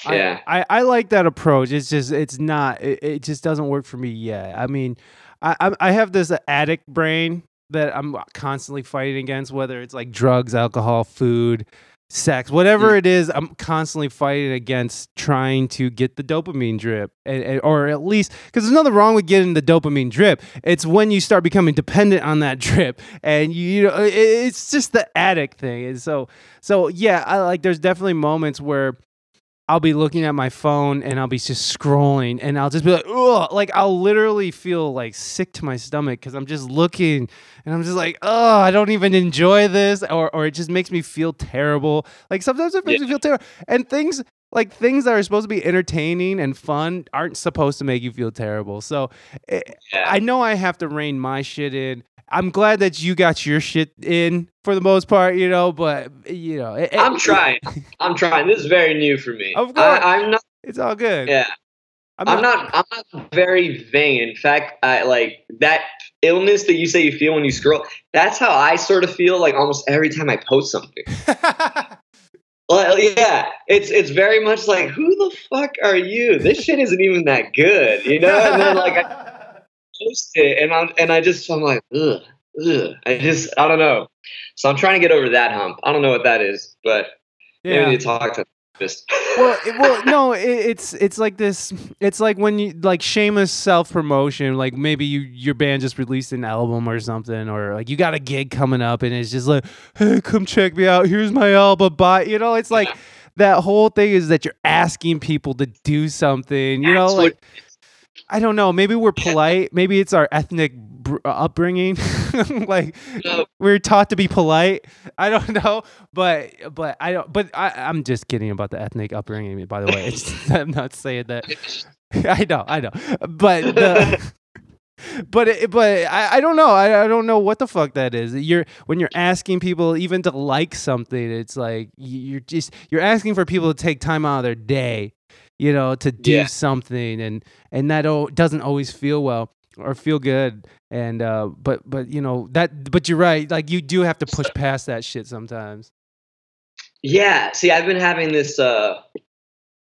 Yeah. I, I, like that approach. It's just it's not it, it just doesn't work for me yet. I mean, I I, I have this addict brain that I'm constantly fighting against, whether it's like drugs, alcohol, food, sex, whatever it is. I'm constantly fighting against trying to get the dopamine drip, and, and- or at least because there's nothing wrong with getting the dopamine drip. It's when you start becoming dependent on that drip, and you, you know it, it's just the addict thing. And so so yeah, I like. There's definitely moments where. I'll be looking at my phone and I'll be just scrolling and I'll just be like, ugh, like I'll literally feel like sick to my stomach because I'm just looking and I'm just like, oh, I don't even enjoy this, or or it just makes me feel terrible. Like sometimes it makes me feel terrible, and things like things that are supposed to be entertaining and fun aren't supposed to make you feel terrible. So eh, Yeah. I know I have to rein my shit in. I'm glad that you got your shit in for the most part, you know, but you know, it- I'm it- trying. I'm trying. This is very new for me. Of course. I, I'm not. It's all good. Yeah. I'm not. I'm not very vain. In fact, I like that illness that you say you feel when you scroll. That's how I sort of feel like almost every time I post something. Well, yeah, it's it's very much like who the fuck are you? This shit isn't even that good, you know. And then like I post it, and I'm and I just I'm like ugh, ugh. I just I don't know. So I'm trying to get over that hump. I don't know what that is, but maybe yeah. To talk to well, it, well, no, it, it's it's like this. It's like when you like shameless self promotion. Like maybe you your band just released an album or something, or like you got a gig coming up, and it's just like, hey, come check me out. Here's my album. Buy. You know, it's like Yeah. that whole thing is that you're asking people to do something. You know, That's like I don't know. Maybe we're polite. Maybe it's our ethnic Uh, upbringing. like No. we're taught to be polite. I don't know, but but I don't. But I, I'm just kidding about the ethnic upbringing. By the way, I'm not saying that. I know, I know, but the, but it, but I, I don't know. I, I don't know what the fuck that is. You're when you're asking people even to like something, it's like you- you're just you're asking for people to take time out of their day, you know, to do Yeah. something, and and that o- doesn't always feel well or feel good. And uh, but but you know that. But you're right. Like you do have to push past that shit sometimes. Yeah, see, I've been having this uh,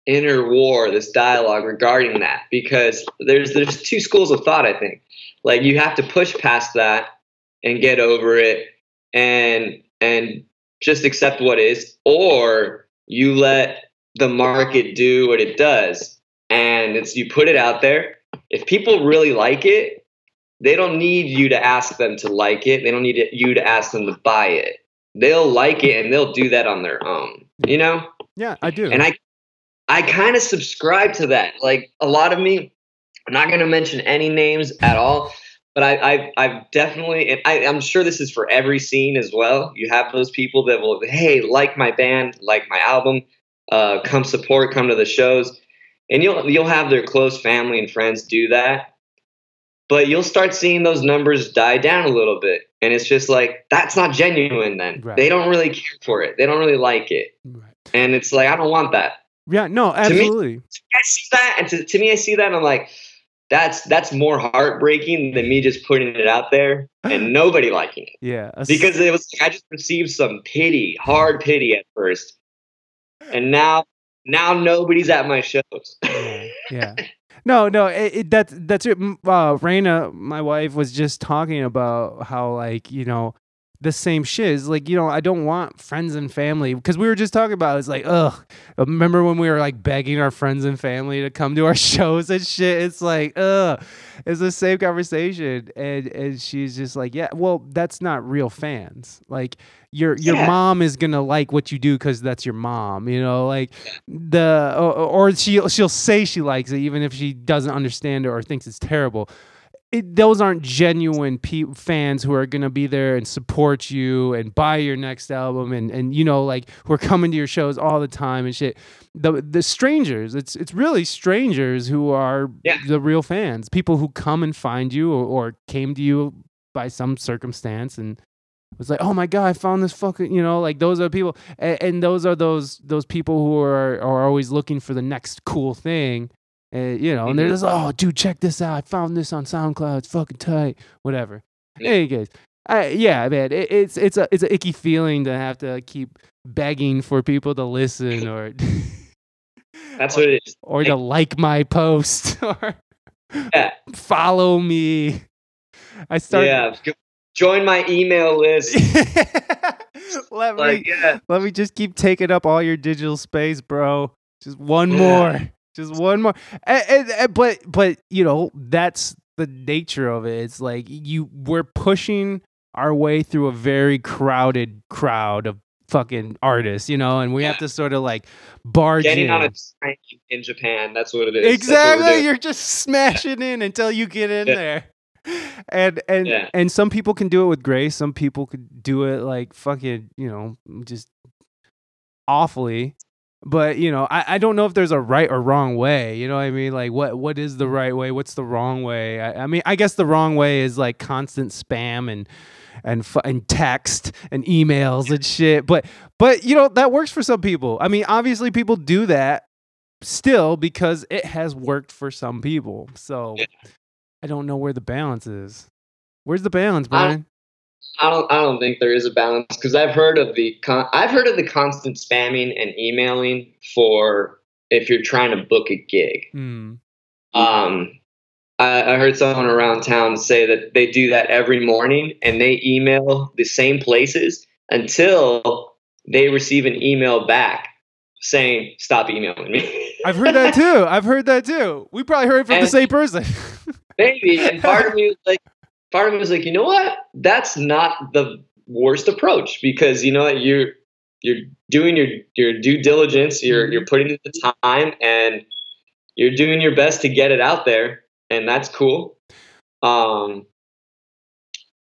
inner war, this dialogue regarding that because there's there's two schools of thought. I think, like you have to push past that and get over it, and and just accept what is, or you let the market do what it does, and it's you put it out there. If people really like it, they don't need you to ask them to like it. They don't need you to ask them to buy it. They'll like it and they'll do that on their own you know? Yeah, I do. and i i kind of subscribe to that. Like a lot of me i'm not going to mention any names at all but I, I've, I've definitely and I, i'm sure this is for every scene as well. You have those people that will hey like my band like my album uh, come support come to the shows and you'll you'll have their close family and friends do that. But you'll start seeing those numbers die down a little bit. And it's just like that's not genuine then. Right. they don't really care for it. They don't really like it. Right. and it's like i don't want that. Yeah, no, me- absolutely. i see that and to, to me i see that and i'm like that's that's more heartbreaking than me just putting it out there and nobody liking it. Yeah, because it was i just received some pity hard pity at first. And now now nobody's at my shows yeah, yeah. No, no, it, it, that's that's it. Uh, Raina, my wife, was just talking about how like you know the same shit is like you know I don't want friends and family because we were just talking about it. it's like ugh. Remember when we were like begging our friends and family to come to our shows and shit? It's like ugh. It's the same conversation, and and she's just like yeah, well that's not real fans. Like your your Yeah. mom is gonna like what you do because that's your mom. You know, like the or, or she she'll say she likes it even if she doesn't understand it or thinks it's terrible. It, those aren't genuine pe- fans who are gonna be there and support you and buy your next album and and you know like who are coming to your shows all the time and shit. The the strangers, it's it's really strangers who are Yeah. the real fans, people who come and find you or, or came to you by some circumstance and was like, oh my god, I found this fucking, you know, like those are people, and, and those are those those people who are are always looking for the next cool thing, and you know, and they're Mhm. just, oh, dude, check this out, I found this on SoundCloud, it's fucking tight, whatever. Yeah. Hey guys, I, yeah, man, it, it's it's a it's an icky feeling to have to keep begging for people to listen or that's what it is or to like my post or Yeah. follow me. I started. yeah join my email list let me yeah let me just keep taking up all your digital space, bro. Just one Yeah. more, just one more. And, and- and- but but you know that's the nature of it. It's like you we're pushing our way through a very crowded crowd of fucking artists, you know, and we have to sort of like barge Getting in. on a train in Japan. That's what it is. That's what we're exactly, you're just smashing in until you get in Yeah. there. And and Yeah. and some people can do it with grace. Some people could do it like fucking, you know, just awfully. But you know, I, I don't know if there's a right or wrong way. You know what I mean? Like, what what is the mm-hmm. right way? What's the wrong way? I, I mean, I guess the wrong way is like constant spam and and fu- and text and emails and shit. But but you know that works for some people. I mean, obviously people do that still because it has worked for some people. So Yeah. I don't know where the balance is. Where's the balance, Brian? I don't. I don't think there is a balance because I've heard of the. Con- I've heard of the constant spamming and emailing for if you're trying to book a gig. Hmm. Um, I, I heard someone around town say that they do that every morning and they email the same places until they receive an email back saying, "Stop emailing me." I've heard that too. I've heard that too. We probably heard from the same person. Maybe. And part of me was like, part of me was like, you know what? That's not the worst approach because you know what you're you're doing your your due diligence. You're Mhm. you're putting in the time and you're doing your best to get it out there, and that's cool. Um.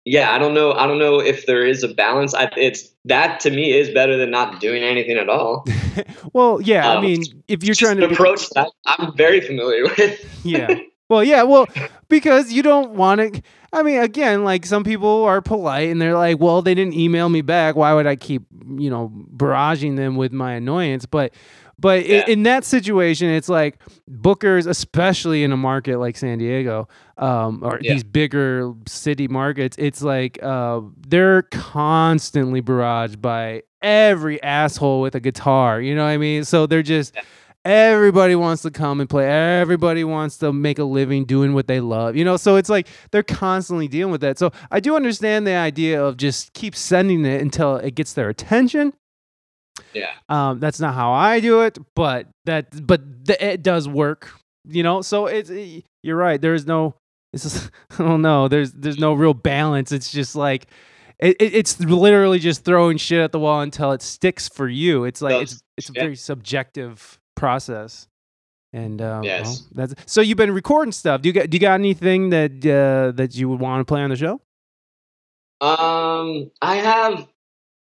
Yeah, I don't know. I don't know if there is a balance. I, it's that to me is better than not doing anything at all. well, yeah. I Um, mean, if you're trying to be, approach that I'm very familiar with. yeah. Well, yeah. Well, because you don't want to. I mean, again, like some people are polite and they're like, "Well, they didn't email me back. Why would I keep, you know, barraging them with my annoyance?" But, but Yeah. in, in that situation, it's like bookers, especially in a market like San Diego, um, or Yeah. these bigger city markets, it's like uh, they're constantly barraged by every asshole with a guitar. You know what I mean? So they're just everybody wants to come and play. Everybody wants to make a living doing what they love you know? So it's like they're constantly dealing with that. So i do understand the idea of just keep sending it until it gets their attention. Yeah. um, that's not how i do it but that but th- it does work you know? So it's eh, you're right. There's no it's just, i don't know there's there's no real balance. It's just like it, it, it's literally just throwing shit at the wall until it sticks for you. It's like it's it's very subjective process and um, well, Yes. that's so you've been recording stuff do you got do you got anything that uh, that you would want to play on the show Um, I have,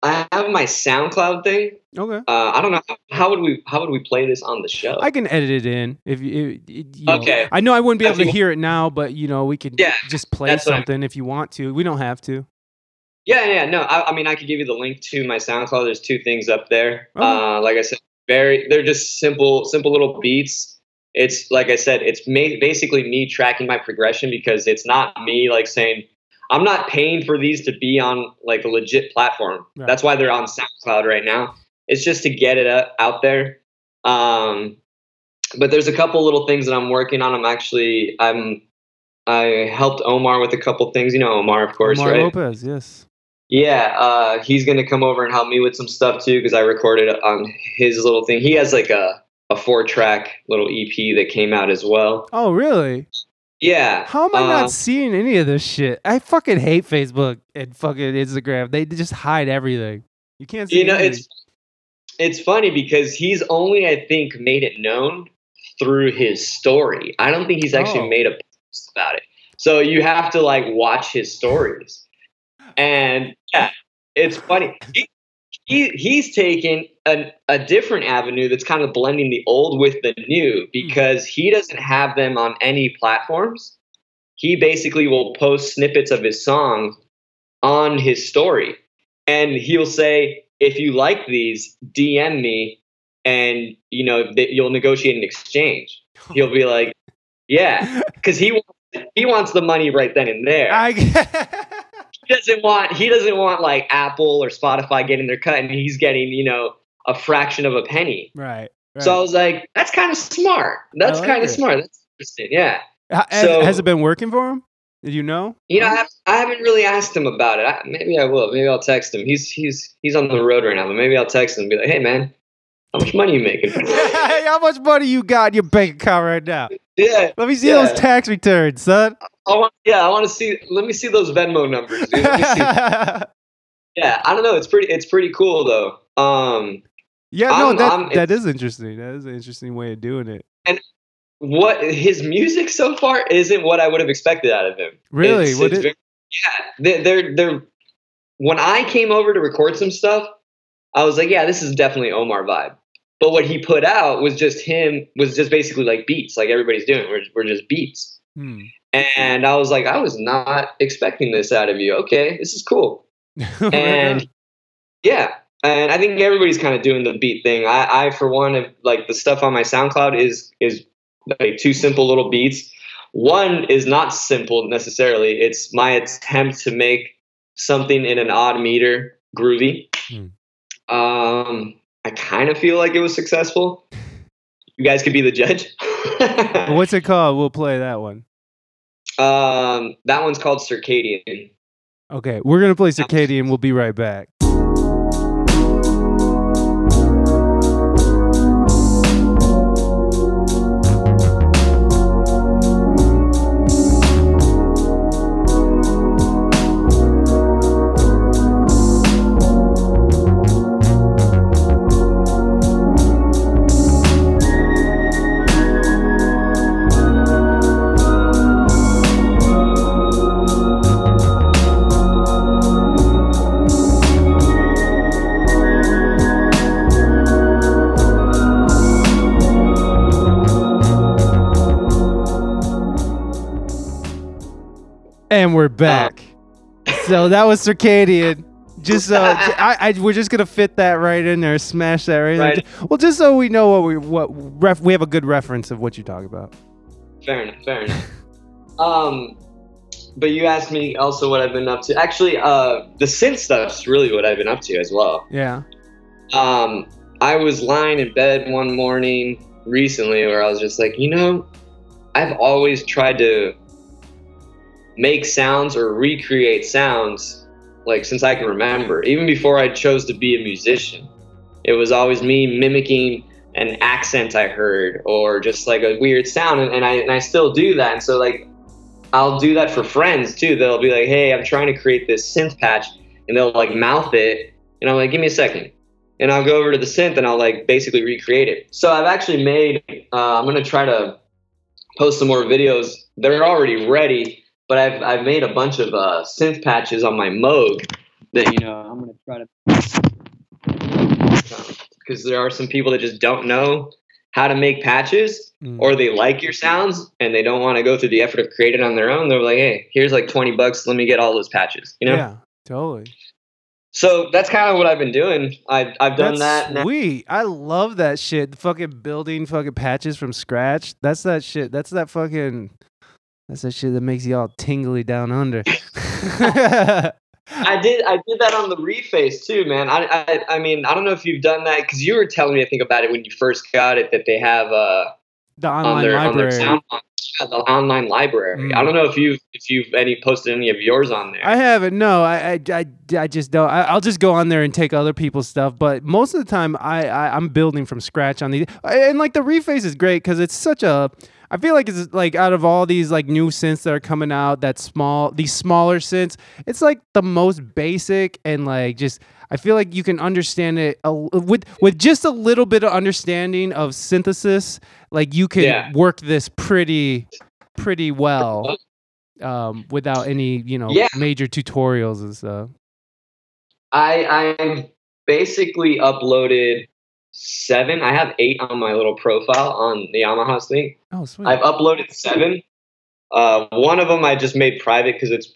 I have my SoundCloud thing. okay Uh, I don't know how would we how would we play this on the show. I can edit it in if you. it- you know, Okay. I know I wouldn't be able to hear it now, but you know we could Yeah, just play that's what I- something if you want to. We don't have to. yeah, yeah, no. I, I mean, I could give you the link to my SoundCloud. There's two things up there. Okay. Uh, like I said, very they're just simple, simple little beats. It's like I said, it's ma- basically me tracking my progression because it's not me like saying I'm not paying for these to be on like a legit platform. Right. That's why they're on SoundCloud right now. It's just to get it out, out there. Um, but there's a couple little things that I'm working on. I'm actually I'm I helped Omar with a couple things. You know Omar, of course, Omar right? Lopez, yes. Yeah, uh, he's gonna come over and help me with some stuff too because I recorded on his little thing. He has like a a four track little EP that came out as well. Oh, really? Yeah. How am I uh, not seeing any of this shit? I fucking hate Facebook and fucking Instagram. They just hide everything. You can't see. You know, anything. it's it's funny because he's only I think made it known through his story. I don't think he's actually Oh. made a post about it. So you have to like watch his stories. And yeah, it's funny. He, he he's taken an, a different avenue that's kind of blending the old with the new because he doesn't have them on any platforms. He basically will post snippets of his songs on his story. And he'll say, if you like these, DM me and you know you'll negotiate an exchange. He'll be like, yeah, because he wants, he wants the money right then and there I, doesn't want he doesn't want like Apple or Spotify getting their cut and he's getting, you know, a fraction of a penny. right. right. So I was like, that's kind of smart. That's like kind of smart. That's interesting. Yeah. So- has it been working for him? Did you know? You know, I, have, I haven't really asked him about it. I, maybe I will. Maybe I'll text him. He's he's he's on the road right now, but maybe I'll text him and be like, "Hey, man, how much money you making?" Hey, How much money you got in your bank account right now? yeah, Let me see Yeah. those tax returns, son. I want. Yeah, I want to see. Let me see those Venmo numbers. Dude. Let me see. yeah, I don't know. It's pretty. It's pretty cool though. Um, Yeah, no, I'm- that I'm- that is interesting. That is an interesting way of doing it. And what his music so far isn't what I would have expected out of him. Really? It's- What it's it- very- yeah, they're, they're they're. When I came over to record some stuff, I was like, yeah, this is definitely Omar vibe. But what he put out was just him, was just basically like beats, like everybody's doing. We're we're just beats. Hmm. And I was like, I was not expecting this out of you. Okay, this is cool. And yeah and i think everybody's kind of doing the beat thing i i for one have like the stuff on my soundcloud is is like two simple little beats one is not simple necessarily it's my attempt to make something in an odd meter groovy Hmm. um i kind of feel like it was successful you guys could be the judge What's it called? We'll play that one. Um that one's called circadian Okay, we're gonna play Circadian. We'll be right back. Back. so that was Circadian. Just so I, I, we're just gonna fit that right in there, smash that right. in there. Well, just so we know what we what ref, we have a good reference of what you talk about. Fair enough. Fair enough. Um, but you asked me also what I've been up to. Actually, uh, the synth stuff's really what I've been up to as well. Yeah. Um, I was lying in bed one morning recently where I was just like, you know, I've always tried to make sounds or recreate sounds like since I can remember, even before I chose to be a musician. It was always me mimicking an accent I heard or just like a weird sound and, and I and I still do that. And so like I'll do that for friends too. They'll be like, "Hey, I'm trying to create this synth patch." And they'll like mouth it and I'm like, "Give me a second and I'll go over to the synth and I'll like basically recreate it. So I've actually made. Uh, I'm gonna try to post some more videos. They're already ready, but I've I've made a bunch of uh, synth patches on my Moog that you know I'm gonna try to because there are some people that just don't know how to make patches Mm. or they like your sounds and they don't want to go through the effort of creating on their own. They're like, hey, here's like 20 bucks. Let me get all those patches. You know. Yeah. Totally. So that's kind of what I've been doing. I've I've done That's that. now. sweet. I love that shit. Fucking building fucking patches from scratch. That's that shit. That's that fucking. That's that shit that makes you all tingly down under. I did. I did that on the reface too, man. I, I, I mean, I don't know if you've done that because you were telling me I think about it when you first got it that they have uh the on online on their library. sound yeah, the online library. Mm. I don't know if you've if you've any posted any of yours on there. I haven't. No, I, I, I, I just don't. I, I'll just go on there and take other people's stuff. But most of the time, I, I I'm building from scratch on these. And like the reface is great because it's such a. I feel like it's like out of all these like new synths that are coming out, that small, these smaller synths, it's like the most basic and like just. I feel like you can understand it a, with with just a little bit of understanding of synthesis. Like you can Yeah. work this pretty pretty well um, without any you know Yeah. major tutorials and stuff. I I basically uploaded seven. I have eight on my little profile on the Yamaha thing. Oh, sweet. I've uploaded seven. Uh, one of them I just made private because it's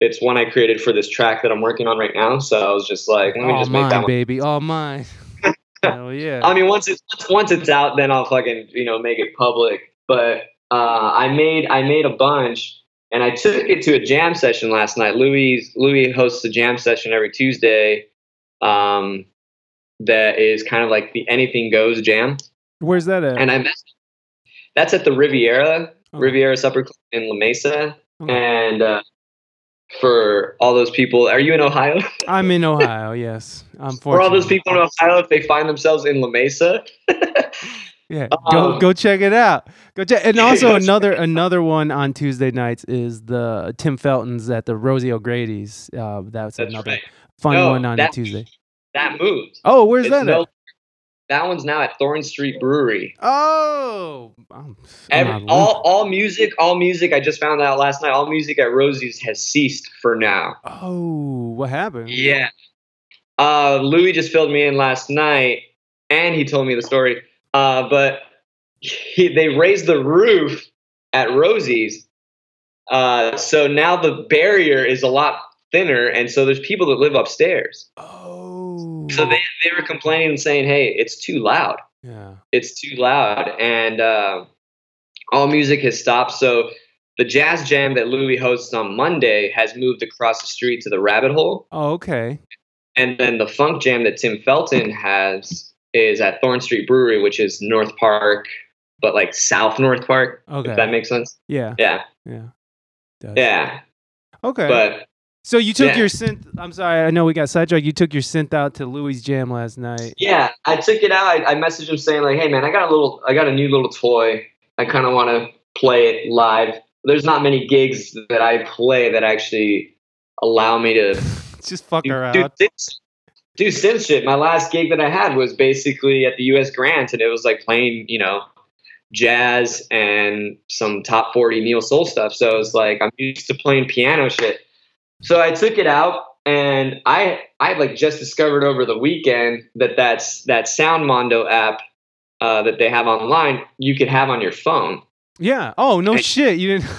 it's one I created for this track that I'm working on right now. So I was just like, let me all just make mine, that one. baby, all mine. Hell yeah. I mean, once it's once it's out, then I'll fucking you know make it public. But uh, I made I made a bunch, and I took it to a jam session last night. Louis Louis hosts a jam session every Tuesday. Um, that is kind of like the anything goes jam, Where's that at? and I messed. That's at the Riviera Oh, Riviera Supper Club in La Mesa, oh. and uh, for all those people, are you in Ohio? I'm in Ohio. Yes, I'm for all those people in Ohio, if they find themselves in La Mesa, Yeah, go Um, go check it out. Go check. And also another another one on Tuesday nights is the Tim Felton's at the Rosie O'Grady's. Uh, that's, That's another right. fun No, one on Tuesday. That moved. Oh, where's It's that? no- at? that one's now at Thorn Street Brewery. Oh, Every, all, all music, all music. I just found out last night. All music at Rosie's has ceased for now. Oh, what happened? Yeah. Uh, Louis just filled me in last night, and he told me the story. Uh, but he, they raised the roof at Rosie's, uh, so now the barrier is a lot thinner, and so there's people that live upstairs. Oh, So they they were complaining and saying, "Hey, it's too loud. yeah. It's too loud," and uh, all music has stopped. So the jazz jam that Louis hosts on Monday has moved across the street to the Rabbit Hole. Oh, okay. And then the funk jam that Tim Felton has is at Thorn Street Brewery, which is North Park, but like South North Park, Okay. if that makes sense. yeah. Yeah. Yeah. Does. Yeah. Okay. But so you took yeah. your synth. I'm sorry. I know we got sidetracked. You took your synth out to Louis Jam last night. yeah, I took it out. I, I messaged him saying like, "Hey man, I got a little, I got a new little toy. I kind of want to play it live. There's not many gigs that I play that actually allow me to Just fuck do, around. do, synth- do synth shit. My last gig that I had was basically at the U.S. Grant, and it was like playing, you know, jazz and some top 40 neo soul stuff. So it's like I'm used to playing piano shit. So I took it out, and I I like just discovered over the weekend that that's that Soundmondo app uh, that they have online. You could have on your phone. Yeah. Oh no And- shit. You didn't.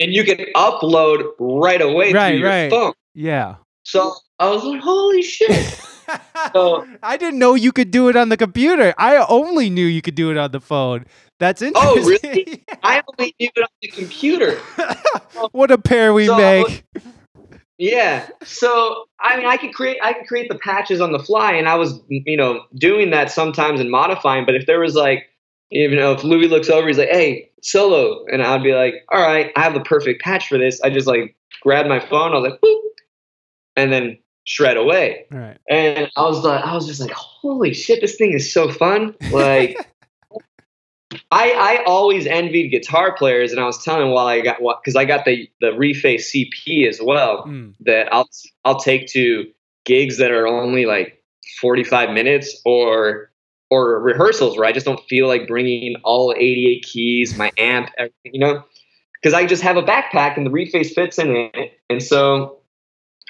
And you can upload right away Right, to your right. phone. yeah. So I was like, "Holy shit!" So- I didn't know you could do it on the computer. I only knew you could do it on the phone. That's interesting. Oh, really? I only knew it on the computer. what a pair we So, make. Yeah. So I mean, I could create I could create the patches on the fly, and I was you know doing that sometimes and modifying. But if there was like you know if Louis looks over, he's like, "Hey, solo," and I'd be like, "All right, I have the perfect patch for this." I just like grab my phone, I was like, Boop, and then shred away. Right. And I was like, I was just like, "Holy shit, this thing is so fun!" Like. I, I always envied guitar players, and I was telling while I got what because I got the the reface CP as well Mm. that I'll I'll take to gigs that are only like 45 minutes or or rehearsals where I just don't feel like bringing all 88 keys, my amp, everything, you know, because I just have a backpack and the reface fits in it. And so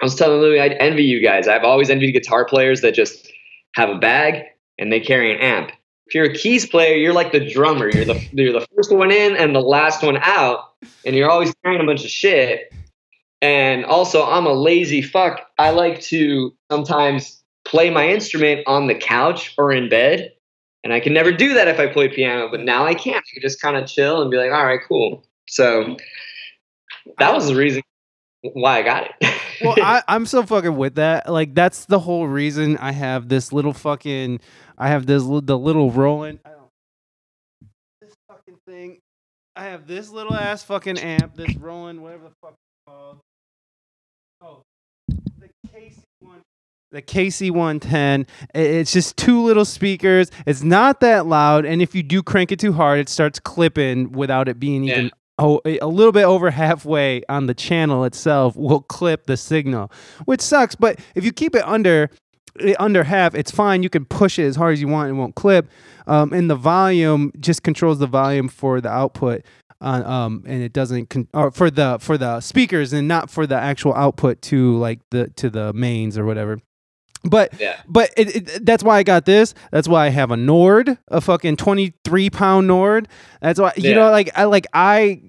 I was telling Louis, I'd envy you guys. I've always envied guitar players that just have a bag and they carry an amp. If you're a keys player, you're like the drummer. You're the you're the first one in and the last one out, and you're always carrying a bunch of shit. And also, I'm a lazy fuck. I like to sometimes play my instrument on the couch or in bed. And I can never do that if I play piano, but now I can. I can just kind of chill and be like, all right, cool. So that was the reason why I got it. well, I, I'm so fucking with that. Like, that's the whole reason I have this little fucking. I have this the little Roland. I don't. This fucking thing. I have this little ass fucking amp. This Roland, whatever the fuck it's called. Oh, the one. The KC110. It's just two little speakers. It's not that loud, and if you do crank it too hard, it starts clipping without it being Yeah. even oh, a little bit over halfway on the channel itself will clip the signal, which sucks. But if you keep it under eh, under half, it's fine. You can push it as hard as you want; it won't clip. Um, and the volume just controls the volume for the output. On, um, and it doesn't con- or for the for the speakers and not for the actual output to like the to the mains or whatever. But Yeah. but it, it, that's why I got this. That's why I have a Nord, a fucking twenty three pound Nord. That's why you Yeah. know, like I like I,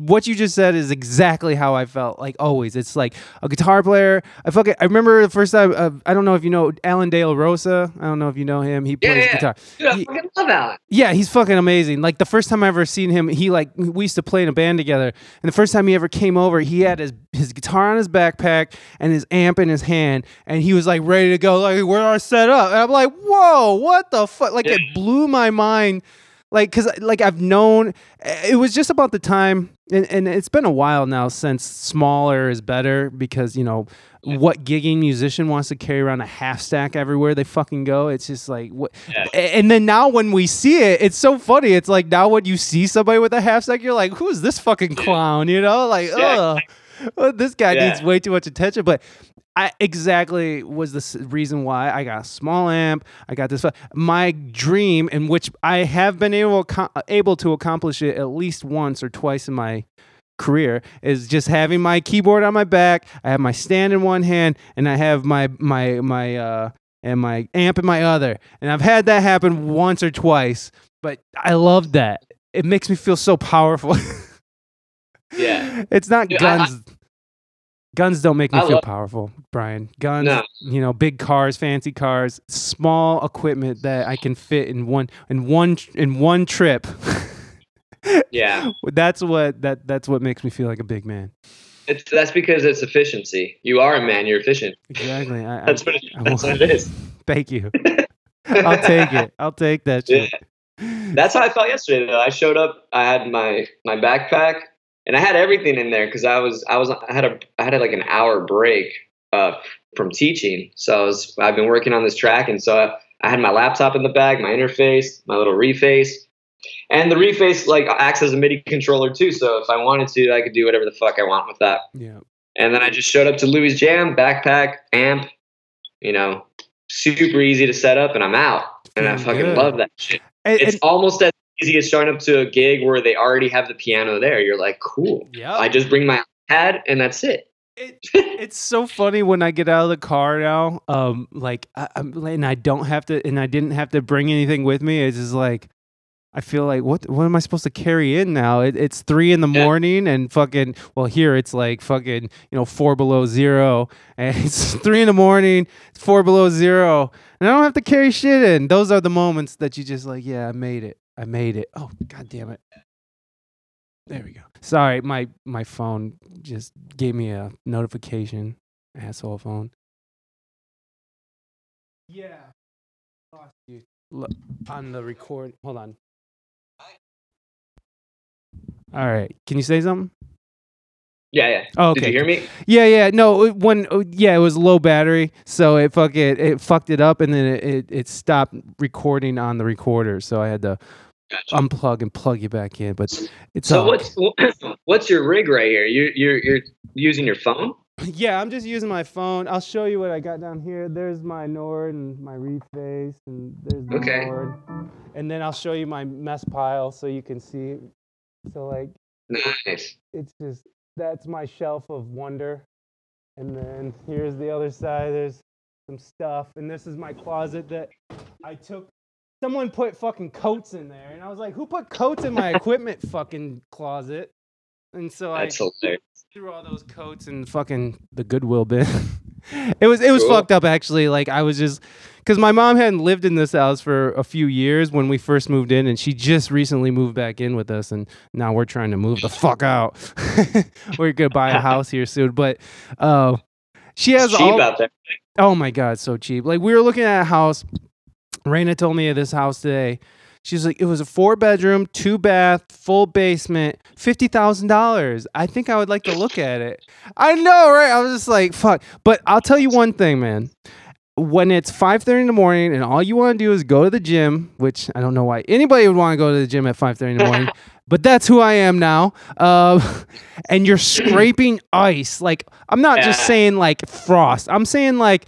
what you just said is exactly how I felt. Like always, it's like a guitar player. I fucking I remember the first time. Uh, I don't know if you know Alan Dale Rosa. I don't know if you know him. He Yeah, plays yeah. guitar. Dude, I fucking love Alan. Yeah, he's fucking amazing. Like the first time I ever seen him, he like we used to play in a band together, and the first time he ever came over, he had his his guitar on his backpack and his amp in his hand, and he was like ready to go. Like, where are I set up? And I'm like, whoa, what the fuck? Like it blew my mind. Like, cause like I've known, it was just about the time, and, and it's been a while now since smaller is better because you know what gigging musician wants to carry around a half stack everywhere they fucking go. It's just like what, Yeah. and then now when we see it, it's so funny. It's like now when you see somebody with a half stack, you're like, who's this fucking clown? You know, like, Yeah. oh, this guy Yeah. needs way too much attention. But I exactly was the reason why I got a small amp. I got this. My dream, in which I have been able able to accomplish it at least once or twice in my career, is just having my keyboard on my back. I have my stand in one hand, and I have my my my uh and my amp in my other. And I've had that happen once or twice, but I love that. It makes me feel so powerful. Yeah. it's not Yeah, I- guns. Guns don't make me I feel love- powerful, Brian. Guns, No. you know, big cars, fancy cars, small equipment that I can fit in one in one in one trip. Yeah. that's what that that's what makes me feel like a big man. It's that's because it's efficiency. You are a man. You're efficient. Exactly. I, That's what it, that's what it is. Thank you. I'll take it. I'll take that Yeah. That's how I felt yesterday. Though I showed up, I had my my backpack, and I had everything in there because I was I was I had a I had like an hour break uh, from teaching. So I was I've been working on this track, and so I, I had my laptop in the bag, my interface, my little reface, and the reface like acts as a MIDI controller too. So if I wanted to, I could do whatever the fuck I want with that. Yeah. And then I just showed up to Louis Jam, backpack, amp, you know, super easy to set up, and I'm out. And I fucking good. love that shit. And, It's and- almost as easy as showing up to a gig where they already have the piano there. You're like, cool. yeah. I just bring my pad and that's it. it, it's so funny when I get out of the car now. Um, like, I, I'm, and I don't have to, and I didn't have to bring anything with me. It's just like, I feel like, what, what am I supposed to carry in now? It, it's three in the Yeah. morning, and fucking, well, here it's like fucking, you know, four below zero, and it's three in the morning, it's four below zero, and I don't have to carry shit in. Those are the moments that you just like, yeah, I made it, I made it. Oh, god damn it. There we go. Sorry, my my phone just gave me a notification. Asshole phone. Yeah. Lost you. Look on the record. Hold on. All right. Can you say something? Yeah, yeah. Oh, Did okay. you hear me? Yeah, yeah. No, it- when uh, yeah, it was low battery, so it fuck it, it fucked it up, and then it, it, it stopped recording on the recorder, so I had to Gotcha. unplug and plug you back in. But it's so all- what's what's your rig right here? You you're you're using your phone? Yeah, I'm just using my phone. I'll show you what I got down here. There's my Nord and my reface, and there's the Okay. Nord. And then I'll show you my mess pile so you can see. So like, Nice. it's just that's my shelf of wonder. And then here's the other side. There's some stuff, and this is my closet that I took. Someone put fucking coats in there, and I was like, "Who put coats in my equipment fucking closet?" And so I That's hilarious. threw all those coats in fucking the Goodwill bin. it was it was Cool. fucked up actually. Like I was just because my mom hadn't lived in this house for a few years when we first moved in, and she just recently moved back in with us, and now we're trying to move the fuck out. we're gonna buy a house here soon, but uh, she has It's cheap all. out there. Oh my god, so cheap. Like we were looking at a house. Raina told me of this house today. She's like, it was a four bedroom, two bath, full basement, fifty thousand dollars. I think I would like to look at it. I know, right? I was just like, fuck. But I'll tell you one thing, man. When it's five thirty in the morning and all you want to do is go to the gym, which I don't know why anybody would want to go to the gym at five thirty in the morning, but that's who I am now. Um, and you're scraping ice. Like I'm not just saying like frost. I'm saying like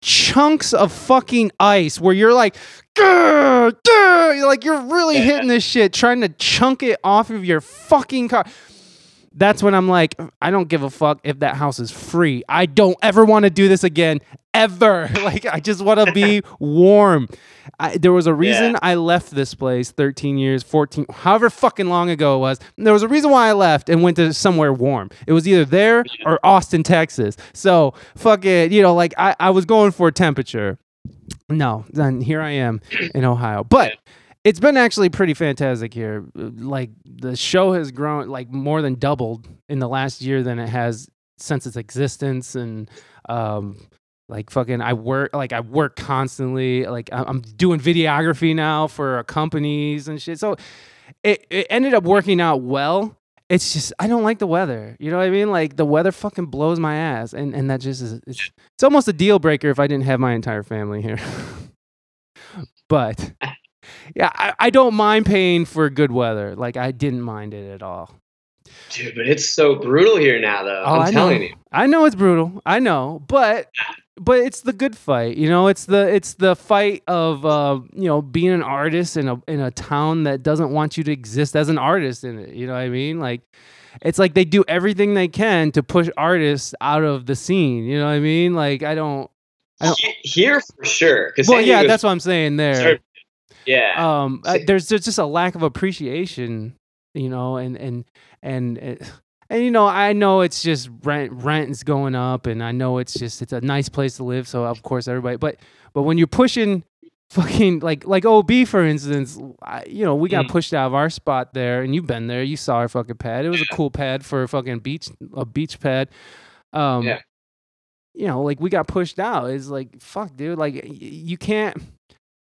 chunks of fucking ice where you're like, "Grr, grr," you're like you're really Yeah. hitting this shit, trying to chunk it off of your fucking car. That's when I'm like, I don't give a fuck if that house is free. I don't ever want to do this again, ever. Like, I just want to be warm. I, there was a reason Yeah. I left this place 13 years, 14, however fucking long ago it was. There was a reason why I left and went to somewhere warm. It was either there or Austin, Texas. So, fuck it. You know, like, I, I was going for temperature. No, then here I am in Ohio. But it's been actually pretty fantastic here. Like the show has grown like more than doubled in the last year than it has since its existence, and um, Like fucking, I work like I work constantly. Like I'm doing videography now for companies and shit. So it, it ended up working out well. It's just I don't like the weather. You know what I mean? Like the weather fucking blows my ass, and and that just is it's, it's almost a deal breaker if I didn't have my entire family here. but yeah, I, I don't mind paying for good weather. Like I didn't mind it at all. Dude, but it's so brutal here now, though. Oh, I'm telling you. I know it's brutal. I know, but but it's the good fight. You know, it's the it's the fight of uh, you know being an artist in a in a town that doesn't want you to exist as an artist in it. You know what I mean? Like it's like they do everything they can to push artists out of the scene. You know what I mean? Like I don't. I don't- Here for sure. Well, yeah, that's what I'm saying there. Yeah. um Sa- there's there's just a lack of appreciation you know and and and it, and you know i know it's just rent rent is going up and i know it's just it's a nice place to live so of course everybody but but when you're pushing fucking like like ob for instance I, you know we got Mm. pushed out of our spot there and you've been there you saw our fucking pad it was a cool pad for a fucking beach a beach pad um Yeah. you know like we got pushed out it's like fuck dude like y- you can't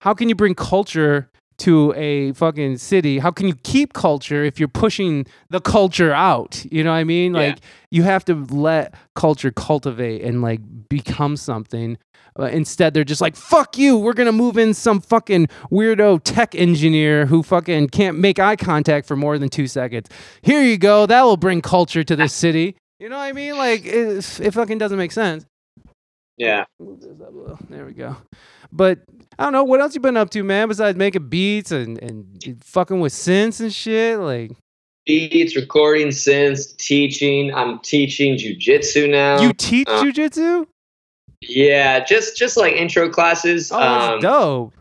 how can you bring culture to a fucking city? How can you keep culture if you're pushing the culture out? You know what I mean? Yeah. Like you have to let culture cultivate and like become something. Uh, instead, they're just like, "Fuck you! We're gonna move in some fucking weirdo tech engineer who fucking can't make eye contact for more than two seconds. Here you go. That will bring culture to this city. You know what I mean? Like it, it fucking doesn't make sense. yeah. Move this up a little. There we go. But I don't know what else you've been up to, man. Besides making beats and and fucking with synths and shit. Like Beats, recording, synths, teaching. I'm teaching jujitsu now. you teach uh, jujitsu? yeah, just just like intro classes. Oh, that's um, dope.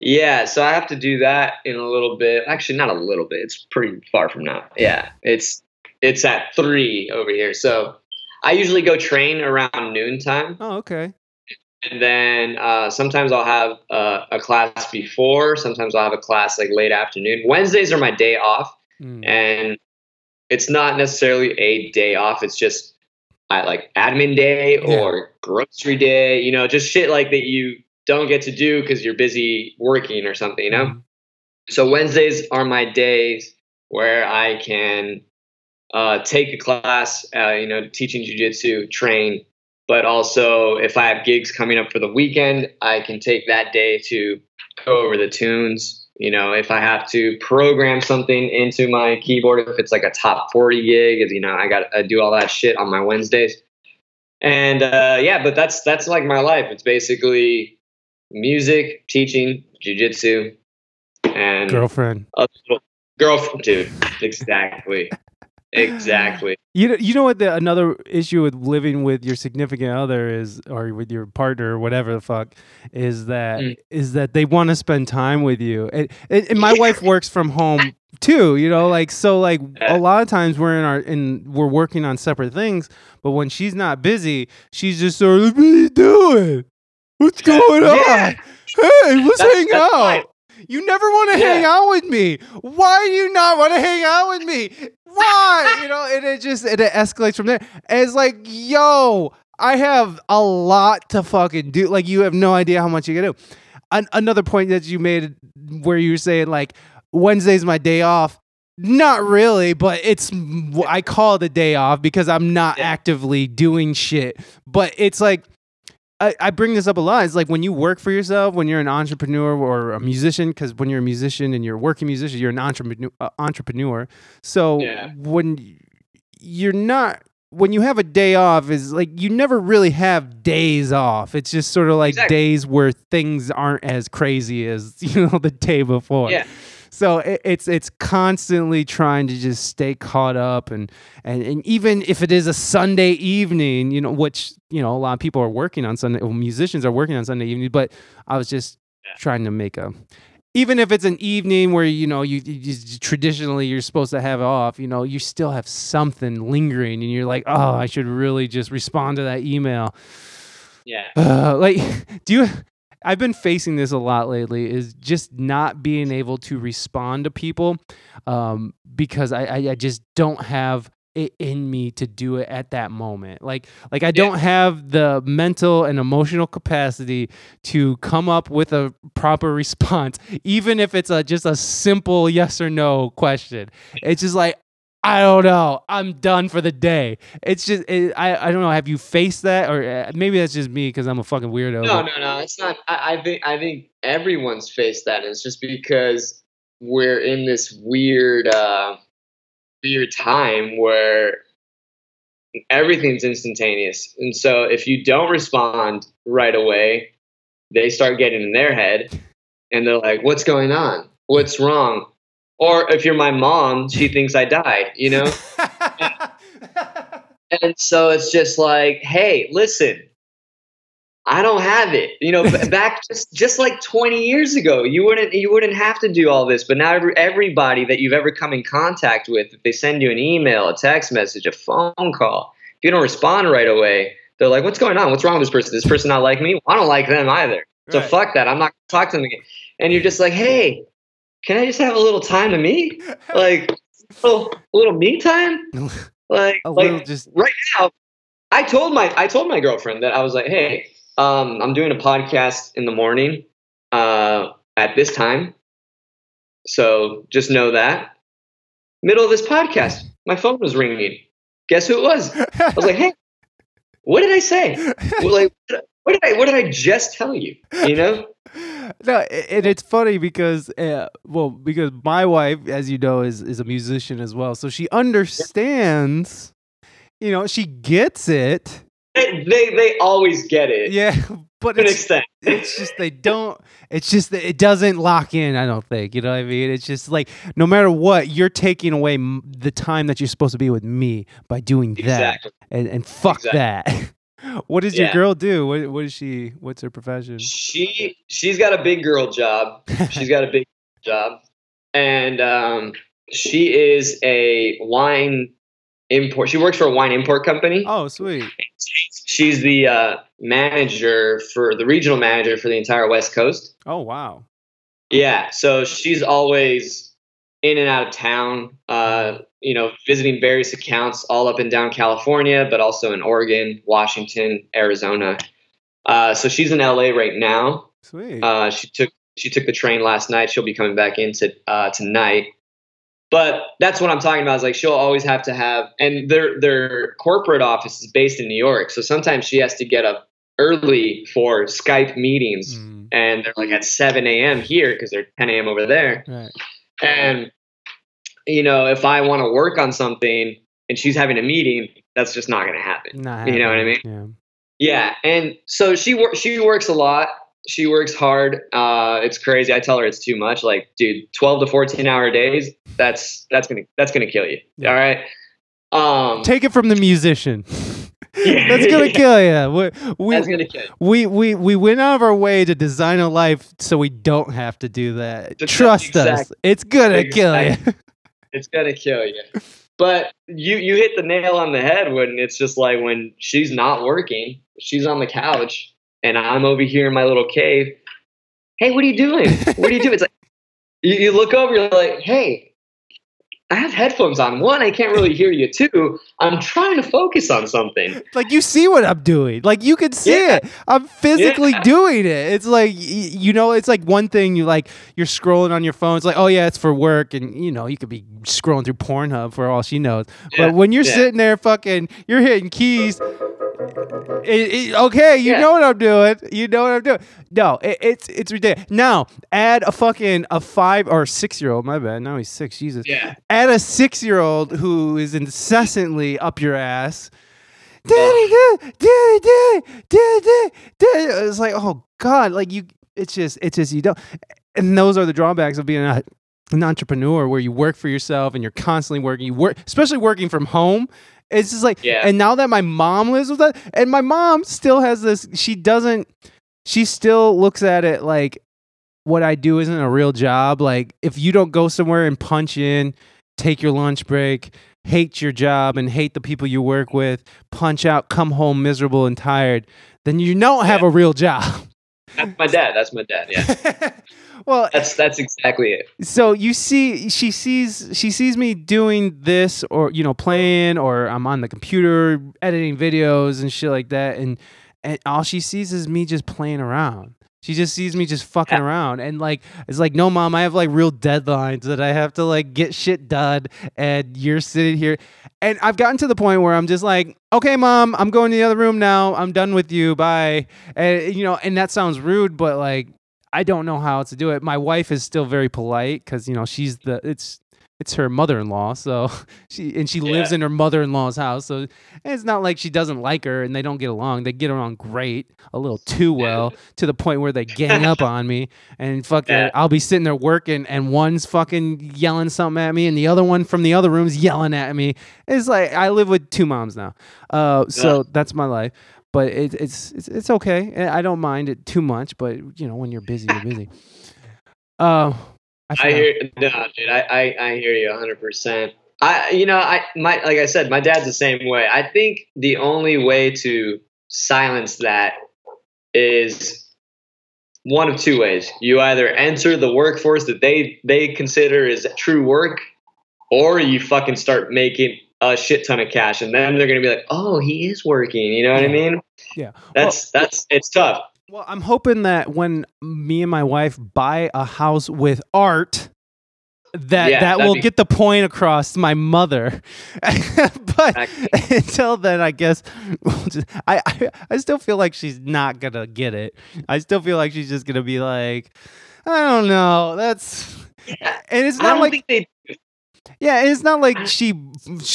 Yeah, so I have to do that in a little bit. Actually, not a little bit. It's pretty far from now. Yeah, it's it's at three over here. So I usually go train around noontime, Oh, okay. And then uh, sometimes I'll have uh, a class before. Sometimes I'll have a class like late afternoon. Wednesdays are my day off, Mm. and it's not necessarily a day off. It's just I like admin day Yeah. or grocery day. You know, just shit like that you don't get to do because you're busy working or something. You know. Mm. So Wednesdays are my days where I can uh, take a class, uh, you know, teaching jujitsu, train, but also if I have gigs coming up for the weekend, I can take that day to go over the tunes. You know, if I have to program something into my keyboard, if it's like a top 40 gig, you know, I got to do all that shit on my Wednesdays. And uh, yeah, but that's that's like my life. It's basically music, teaching, jujitsu, and Girlfriend. girlfriend, dude. Exactly. Exactly. You know, you know what the another issue with living with your significant other is or with your partner or whatever the fuck is that is Mm. that they want to spend time with you. And, and, and my wife works from home too, you know, like so like a lot of times we're in our in we're working on separate things, but when she's not busy, she's just sort of what are you doing? What's going on? Yeah. Hey, let's That's- hang that's out. fine. You never want to hang out with me. Why do you not want to hang out with me? Why? you know, and it just and it escalates from there. And it's like, yo, I have a lot to fucking do. Like, you have no idea how much you can do. An- another point that you made where you were saying like Wednesday's my day off. Not really, but it's I call it a day off because I'm not Yeah. actively doing shit. But it's like I, I bring this up a lot. It's like when you work for yourself, when you're an entrepreneur or a musician, because when you're a musician and you're a working musician, you're an entrepreneur. Uh, entrepreneur. So Yeah. when you're not, when you have a day off, is like you never really have days off. It's just sort of like Exactly. days where things aren't as crazy as you know the day before. Yeah. So it, it's it's constantly trying to just stay caught up and, and and even if it is a Sunday evening, you know, which you know a lot of people are working on Sunday, well, musicians are working on Sunday evening, but I was just Yeah. trying to make a even if it's an evening where you know you, you traditionally you're supposed to have off, you know, you still have something lingering, and you're like, oh, I should really just respond to that email. Yeah. Uh, like, do you? I've been facing this a lot lately. Is just not being able to respond to people, um, because I, I I just don't have it in me to do it at that moment. Like like I don't have the mental and emotional capacity to come up with a proper response, even if it's a just a simple yes or no question. It's just like I don't know. I'm done for the day. It's just it, I I don't know. Have you faced that, or uh, maybe that's just me because I'm a fucking weirdo. No, no, no. It's not. I, I think I think everyone's faced that. It's just because we're in this weird, uh, weird time where everything's instantaneous, and so if you don't respond right away, they start getting in their head, and they're like, "What's going on? What's wrong?" Or if you're my mom, she thinks I died. You know. And so it's just like, hey, listen, I don't have it. You know, back just just like 20 years ago, you wouldn't you wouldn't have to do all this. But now every, everybody that you've ever come in contact with, if they send you an email, a text message, a phone call, if you don't respond right away, they're like, "What's going on? What's wrong with this person? This person not like me? I don't like them either. So fuck that. I'm not gonna talk to them again." And you're just like, "Hey, can I just have a little time to me? Like, a little, a little me time? Like, like just right now i told my i told my girlfriend that i was like hey um, i'm doing a podcast in the morning uh, at this time. So just know that. Middle of this podcast my phone was ringing. Guess who it was? I was like hey what did i say? Like what did i what did i just tell you? You know no, and it's funny because, uh, well, because my wife, as you know, is is a musician as well, so she understands. You know, she gets it. they they, they always get it Yeah, but to an it's extent it's just they don't. It's just that it doesn't lock in. I don't think. You know what I mean? It's just like no matter what, you're taking away the time that you're supposed to be with me by doing that, exactly and and fuck Exactly. that. what does your girl do? What what is she? What's her profession? she she's got a big girl job she's got a big job and um, she is a wine import she works for a wine import company oh, sweet. she's the uh, manager for the regional manager for the entire west coast Oh, wow. yeah so she's always in and out of town uh, you know visiting various accounts all up and down california but also in oregon washington arizona uh, so she's in la right now Sweet. uh, she took she took the train last night. She'll be coming back in to, uh, tonight. But that's what I'm talking about. Is like she'll always have to have, and their their corporate office is based in New York, so sometimes she has to get up early for Skype meetings, Mm, and they're like at 7 a.m. here because they're 10 a.m. over there. right. And you know, if I want to work on something and she's having a meeting, that's just not going to happen. Not You know what I mean? Yeah, Yeah, and so she wor- she works a lot. She works hard. Uh, it's crazy. I tell her it's too much. Like, dude, twelve to fourteen hour days. That's that's gonna that's gonna kill you. Yeah. All right. Um, Take it from the musician. Yeah. That's gonna kill you. We, we, kill you. we we we went out of our way to design a life so we don't have to do that. Just- Trust us, it's gonna kill you. It's gonna kill you. But you you hit the nail on the head when it's just like when she's not working, she's on the couch, and I'm over here in my little cave. Hey, what are you doing? What are you doing? It's like you, you look over, you're like, hey, I have headphones on. One, I can't really hear you. Two, I'm trying to focus on something. like you see what I'm doing. Like you can see Yeah. it. I'm physically Yeah. doing it. It's like you know, it's like one thing you like you're scrolling on your phone. It's like, oh yeah, it's for work, and you know, you could be scrolling through Pornhub for all she knows. Yeah, But when you're sitting there, fucking, you're hitting keys. It, it- okay, you Yeah. know what I'm doing. You know what I'm doing. No, it, it's it's ridiculous. Now add a fucking a five or six year old. My bad. Now he's six. Jesus. Yeah. Add a six year old who is incessantly up your ass. Daddy, daddy, daddy, daddy, daddy, daddy. It's like, oh God, like you. It's just, it's just you don't. And those are the drawbacks of being a, an entrepreneur, where you work for yourself and you're constantly working. You work, especially working from home. It's just like, Yeah. and now that my mom lives with us, and my mom still has this. She doesn't. She still looks at it like what I do isn't a real job. Like if you don't go somewhere and punch in, take your lunch break, hate your job and hate the people you work with, punch out, come home miserable and tired, then you don't have Yeah. a real job. That's my dad. That's my dad. Yeah, well, that's that's exactly it. so you see she sees she sees me doing this or you know playing or i'm on the computer editing videos and shit like that. And and all she sees is me just playing around. She just sees me just fucking Yeah. around. And like it's like no mom i have like real deadlines that i have to like get shit done. And you're sitting here. And i've gotten to the point where i'm just like okay mom i'm going to the other room now. I'm done with you. Bye. And you know and that sounds rude but like I don't know how to do it. My wife is still very polite because you know she's the it's it's her mother-in-law, so she and she lives in her mother-in-law's house, so it's not like she doesn't like her and they don't get along. They get along great, a little too well, to the point where they gang up on me and fucking. Yeah. I'll be sitting there working and one's fucking yelling something at me and the other one from the other room's yelling at me. It's like I live with two moms now, uh, so that's my life but it, it's it's it's okay. Eh, I don't mind it too much, but you know when you're busy, you're busy. Uh, I, I hear no, dude. I I, I hear you 100. percent I you know I my like I said, my dad's the same way. I think the only way to silence that is one of two ways. You either enter the workforce that they they consider is true work, or you fucking start making a shit ton of cash, and then they're gonna be like, "Oh, he is working." You know what I mean? Yeah. That's that's it's tough. Well, I'm hoping that when me and my wife buy a house with art, that Yeah, that will be- get the point across to my mother. but Exactly. until then, I guess we'll just, I, I I still feel like she's not gonna get it. I still feel like she's just gonna be like, I don't know. That's and it's not like they Yeah, and it's not like she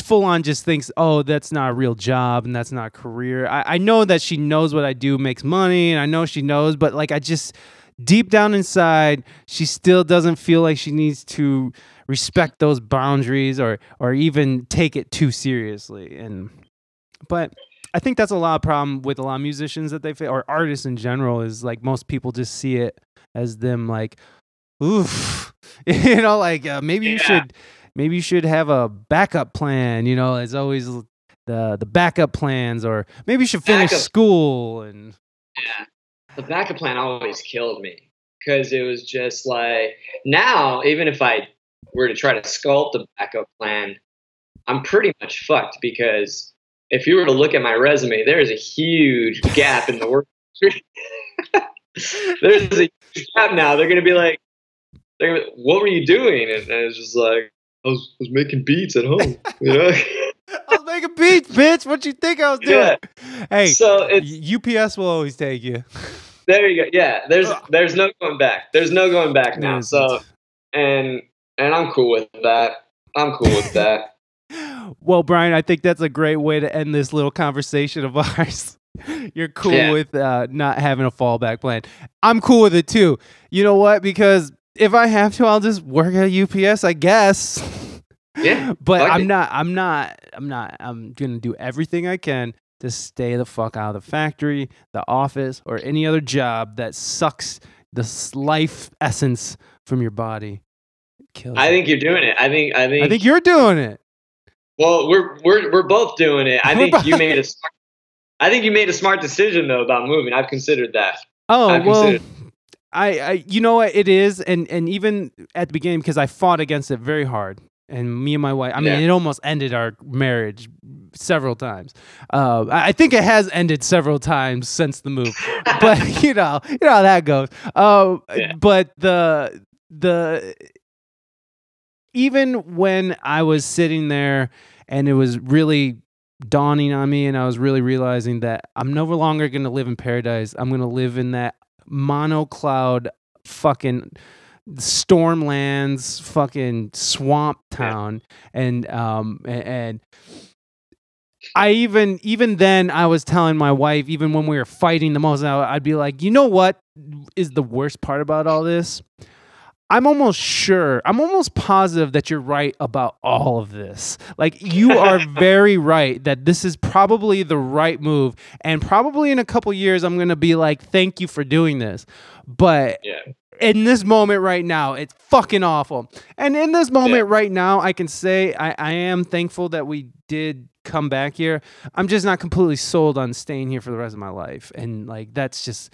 full on just thinks, oh, that's not a real job and that's not a career. I, I know that she knows what I do makes money and I know she knows, but like I just deep down inside, she still doesn't feel like she needs to respect those boundaries or or even take it too seriously. And but I think that's a lot of problem with a lot of musicians that they fa- or artists in general is like most people just see it as them like, oof, you know, like uh, maybe you should maybe you should have a backup plan. You know, it's always the the backup plans, or maybe you should finish Backup- school and Yeah. The backup plan always killed me because it was just like now, even if I were to try to sculpt a backup plan, I'm pretty much fucked because if you were to look at my resume, there is a huge gap in the work. There's a huge gap now. They're gonna be like, they're gonna, "What were you doing?" And, and it's just like, "I was, was making beats at home," you know. I was making beats, bitch. What you think I was doing? Hey, so it's UPS will always take you. There you go. Yeah, there's there's no going back. There's no going back now. So and and I'm cool with that. I'm cool with that. Well, Brian, I think that's a great way to end this little conversation of ours. You're cool Yeah. with uh, not having a fallback plan. I'm cool with it too. You know what? Because if I have to, I'll just work at UPS, I guess. Yeah, but fuck I'm it. not. I'm not. I'm not. I'm gonna do everything I can to stay the fuck out of the factory, the office, or any other job that sucks the life essence from your body. Kills I think you're doing it. I think I think. I think you're doing it. well, we're we're we're both doing it. I think you made a smart. I think you made a smart decision though about moving. I've considered that. Oh I well, consider- I, I you know what it is, and and even at the beginning because I fought against it very hard, and me and my wife. I mean, Yeah. it almost ended our marriage several times. Uh, I think it has ended several times since the move, but you know, you know how that goes. Uh, Yeah. But the the even when I was sitting there and it was really dawning on me and I was really realizing that I'm no longer going to live in paradise. I'm going to live in that mono cloud fucking stormlands fucking swamp town and um a- and I even even then I was telling my wife even when we were fighting the most I'd be like, "You know what is the worst part about all this?" I'm almost sure, I'm almost positive that you're right about all of this. Like, you are very right that this is probably the right move. And probably in a couple years, I'm going to be like, thank you for doing this. But Yeah. in this moment right now, it's fucking awful. And in this moment right now, I can say I, I am thankful that we did come back here. I'm just not completely sold on staying here for the rest of my life, and like that's just.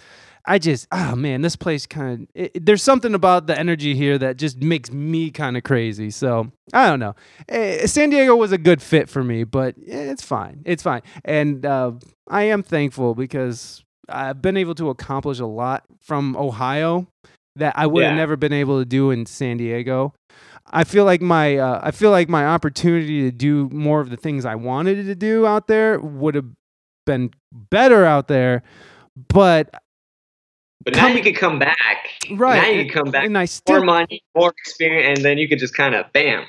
I just, oh man, this place kind of, there's something about the energy here that just makes me kind of crazy. So I don't know. Eh, San Diego was a good fit for me, but eh, it's fine. It's fine. And uh, I am thankful because I've been able to accomplish a lot from Ohio that I would have Yeah. never been able to do in San Diego. I feel like my uh, I feel like my opportunity to do more of the things I wanted to do out there would have been better out there, but But now Come- you could come back. right Now you can come back. and I More money, more experience, and then you could just kind of bam.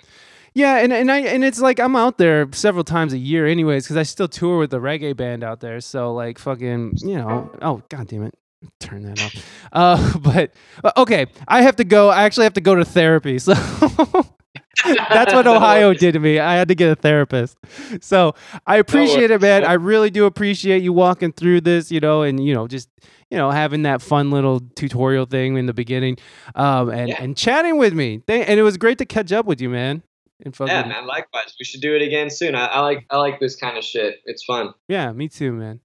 Yeah, and and I and it's like I'm out there several times a year, anyways, because I still tour with the reggae band out there. So like fucking, you know, oh god damn it, turn that off. Uh, but uh, okay, I have to go. I actually have to go to therapy. So that's what Ohio did to me. I had to get a therapist. So I appreciate it, man. I really do appreciate you walking through this, you know, and you know, just you know, having that fun little tutorial thing in the beginning, um, and Yeah. and chatting with me. Th- And it was great to catch up with you, man. And fucking, Yeah, man. Likewise, we should do it again soon. I, I like I like this kind of shit. It's fun. Yeah, me too, man.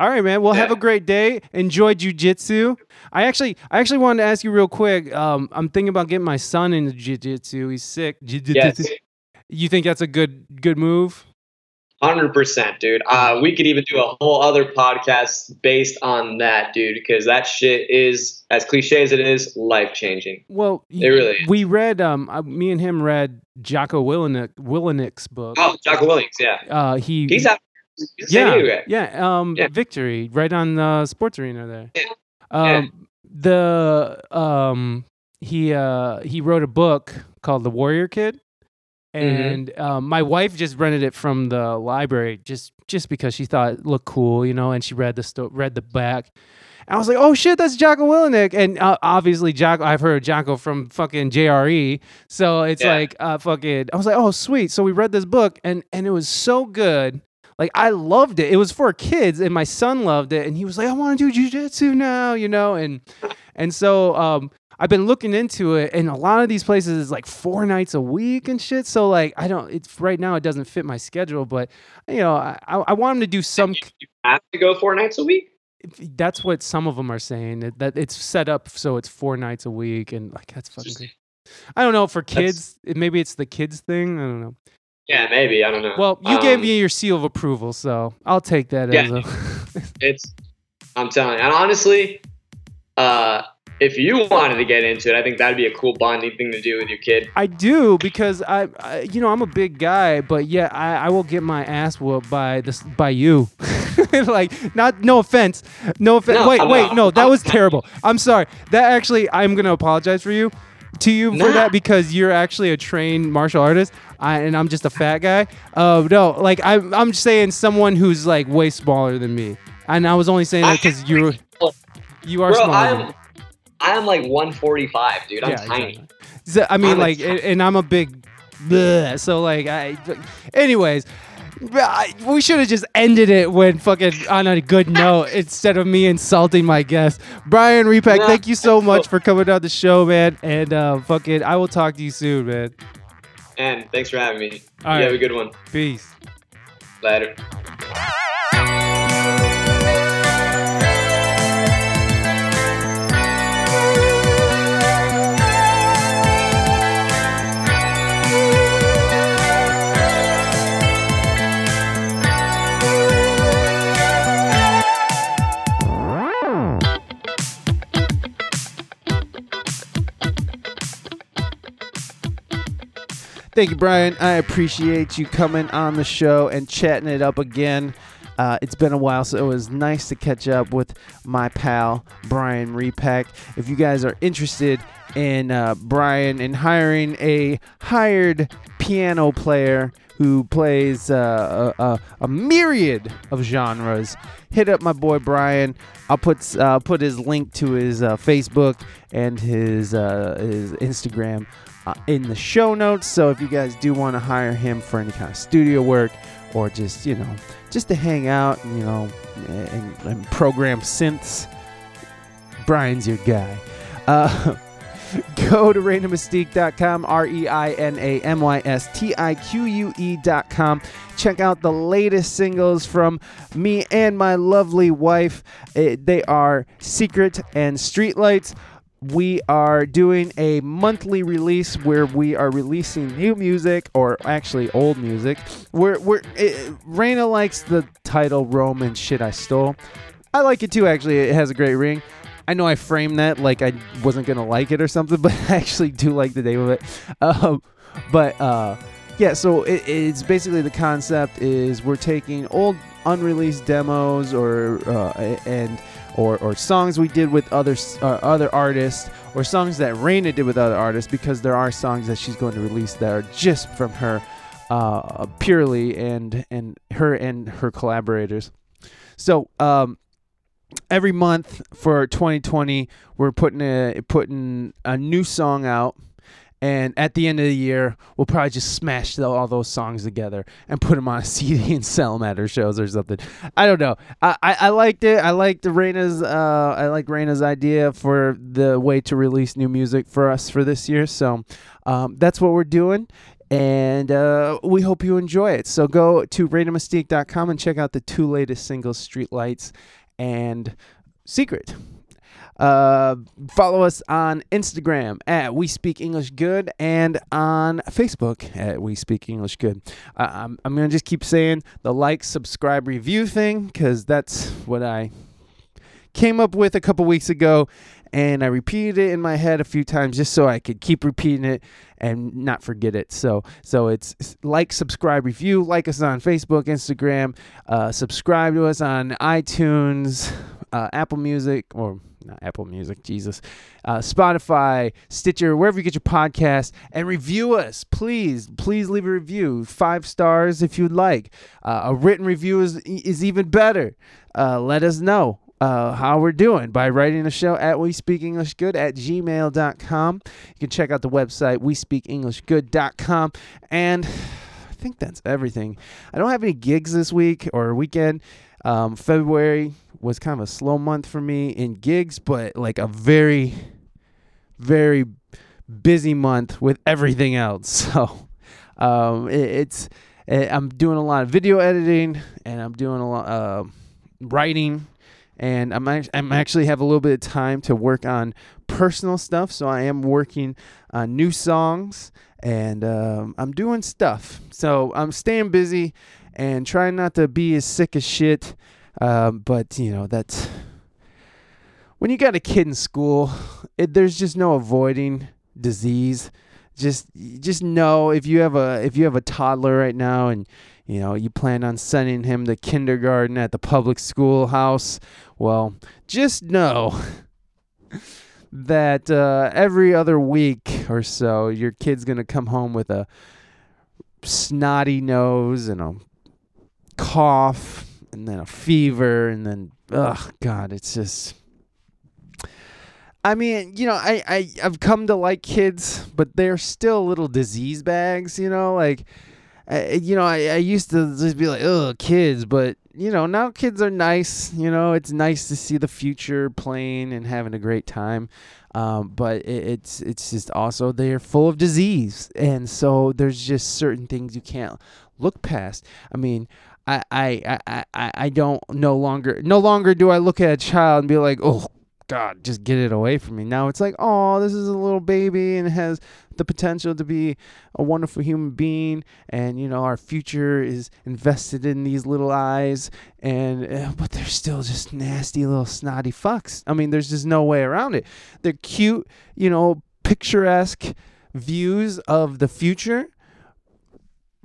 All right, man. Well, have a great day. Enjoy jujitsu. I actually, I actually wanted to ask you real quick. Um, I'm thinking about getting my son into jujitsu. He's sick. Jiu-jitsu. Yes, You think that's a good, good move? Hundred percent, dude. Uh, we could even do a whole other podcast based on that, dude, because that shit is as cliche as it is, life changing. Well, It really is. we read. Um, me and him read Jocko Willenick, Willenick's book. Oh, Jocko Williams, yeah, Uh, he. he's out. He's yeah, yeah. Um, Yeah. Victory, right on the sports arena there. Yeah. Um, the um, he uh he wrote a book called The Warrior Kid, Mm-hmm. and um, my wife just rented it from the library just just because she thought it looked cool, you know, and she read the sto- read the back. And I was like, "Oh shit, that's Jocko Willenick," and uh, obviously Jocko. I've heard Jocko from fucking JRE, so it's Yeah. like uh, fucking. I was like, "Oh sweet," so we read this book, and and it was so good. Like I loved it. It was for kids, and my son loved it, and he was like, "I want to do jujitsu now," you know, and and so um, I've been looking into it, and a lot of these places is like four nights a week and shit. So like I don't. It's right now it doesn't fit my schedule, but you know I I want them to do some. You, you have to go four nights a week. That's what some of them are saying that, that it's set up so it's four nights a week, and like that's fucking. I don't know for kids. it- Maybe it's the kids thing. I don't know. Yeah, maybe. I don't know. Well, you gave Um, me your seal of approval, so I'll take that as Yeah. a. It's. I'm telling you, and honestly, uh, if you wanted to get into it, I think that'd be a cool bonding thing to do with your kid. I do because I, I, you know, I'm a big guy, but yeah, I, I will get my ass whooped by this by you. like, not no offense, no offense. No, wait, I'm wait, not- no, that was terrible. I'm sorry. That actually, I'm gonna apologize for you, to you for Nah. that because you're actually a trained martial artist, I, and I'm just a fat guy. Uh, no, like I'm, I'm saying someone who's like way smaller than me, and I was only saying that because you're, you are Bro, smaller. I'm. Like 145, dude. I'm Yeah, tiny. exactly. So, I mean, I'm like, ti- and I'm a big, bleh, so like, I. Anyways, I, we should have just ended it when fucking on a good note instead of me insulting my guest, Brian Repack. Thank you so much for coming on the show, man. And uh, fucking, I will talk to you soon, man. And thanks for having me. All you right. have a good one. Peace. Later. Thank you, Brian. I appreciate you coming on the show and chatting it up again. Uh, it's been a while, so it was nice to catch up with my pal Brian Repack. If you guys are interested in uh, Brian and hiring a hired piano player who plays uh, a, a, a myriad of genres, hit up my boy Brian. I'll put put his link to his uh, Facebook and his uh, his Instagram uh, in the show notes. So if you guys do want to hire him for any kind of studio work or just you know just to hang out, you know, and, and program synths, Brian's your guy. Uh, go to reinamystique.com, R E I N A M Y S T I Q U E.com. Check out the latest singles from me and my lovely wife. Eh, they are Secret and Streetlights. We are doing a monthly release where we are releasing new music, or actually old music. We're, we're, it, Reina likes the title Roman Shit I Stole. I like it too, actually. It has a great ring. I know I framed that like I wasn't gonna like it or something, but I actually do like the name of it. Um, but uh, yeah, so it, it's basically the concept is we're taking old unreleased demos or uh, and or, or songs we did with other uh, other artists or songs that Reina did with other artists because there are songs that she's going to release that are just from her uh, purely and and her and her collaborators. So um, every month for 2020 we're putting a putting a new song out and at the end of the year we'll probably just smash the, all those songs together and put them on a cd and sell them at our shows or something. I don't know. I i, I liked it. I liked Reina's uh i like Reina's idea for the way to release new music for us for this year. So um, that's what we're doing. And uh, we hope you enjoy it. So go to ReinaMystique.com and check out the two latest singles, Streetlights and Secret. Uh, follow us on Instagram at We Speak English Good and on Facebook at We Speak English Good. Uh, I'm, I'm going to just keep saying the like, subscribe, review thing because that's what I came up with a couple weeks ago and I repeated it in my head a few times just so I could keep repeating it and not forget it. So so it's like, subscribe, review, like us on Facebook, Instagram, uh, subscribe to us on iTunes, uh, Apple Music, or not Apple Music, Jesus, uh, Spotify, Stitcher, wherever you get your podcast, and review us. Please, please leave a review. Five stars if you'd like. Uh, a written review is is even better. Uh, let us know uh, how we're doing by writing a show at we speak english good at gmail.com you can check out the website we speak english good.com and i think that's everything i don't have any gigs this week or weekend um, february was kind of a slow month for me in gigs but like a very very busy month with everything else so um, it, it's it, i'm doing a lot of video editing and i'm doing a lot uh, writing and I'm I'm actually have a little bit of time to work on personal stuff. So I am working on new songs and um, I'm doing stuff. So I'm staying busy and trying not to be as sick as shit. Um, but you know that's when you got a kid in school, it, there's just no avoiding disease. Just just know if you have a if you have a toddler right now and you know, you plan on sending him to kindergarten at the public schoolhouse. Well, just know that uh, every other week or so, your kid's to come home with a snotty nose and a cough and then a fever and then, oh, God, it's just. I mean, you know, I, I, I've come to like kids, but they're still little disease bags, you know, like I, you know, I, I used to just be like, oh, kids, but you know, now kids are nice. You know, it's nice to see the future playing and having a great time. Um, but it, it's it's just also they're full of disease, and so there's just certain things you can't look past. I mean, I I I I, I don't no longer no longer do I look at a child and be like, oh God, just get it away from me. Now it's like, oh, this is a little baby and has the potential to be a wonderful human being, and you know our future is invested in these little eyes, and uh, but they're still just nasty little snotty fucks. I mean, there's just no way around it. They're cute, you know, picturesque views of the future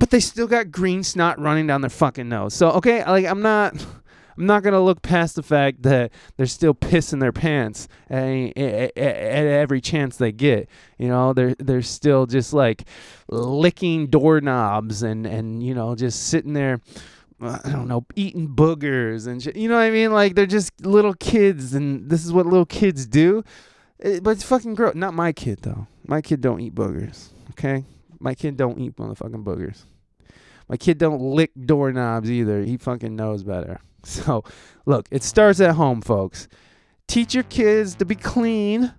but they still got green snot running down their fucking nose. So okay, like I'm not I'm not gonna look past the fact that they're still pissing their pants at, at, at every chance they get. You know, they're they're still just like licking doorknobs and and you know just sitting there. I don't know, eating boogers and you know what I mean. Like they're just little kids, and this is what little kids do. Eh, but it's fucking gross. Not my kid though. My kid don't eat boogers. Okay, my kid don't eat motherfucking boogers. My kid don't lick doorknobs either. He fucking knows better. So, look, it starts at home, folks. Teach your kids to be clean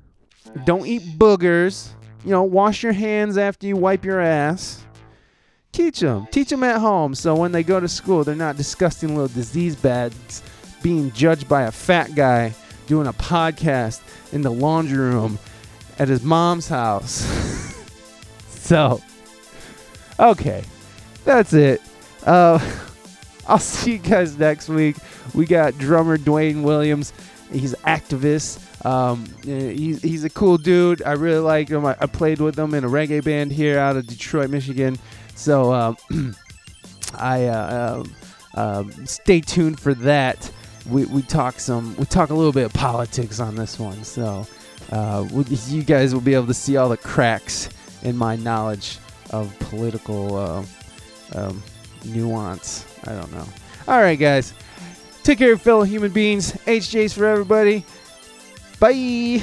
Don't eat boogers. You know, wash your hands after you wipe your ass. Teach them. Teach them at home so when they go to school, they're not disgusting little disease bags being judged by a fat guy doing a podcast in the laundry room at his mom's house. so, okay. That's it. Uh, I'll see you guys next week. We got drummer Dwayne Williams. He's activist. Um, he's, he's a cool dude. I really like him. I, I, played with him in a reggae band here out of Detroit, Michigan. So um, I uh, uh, stay tuned for that. We, we talk some we talk a little bit of politics on this one. So uh, you guys will be able to see all the cracks in my knowledge of political uh, um, nuance. I don't know. All right, guys. Take care, of fellow human beings. HJ's for everybody. Bye.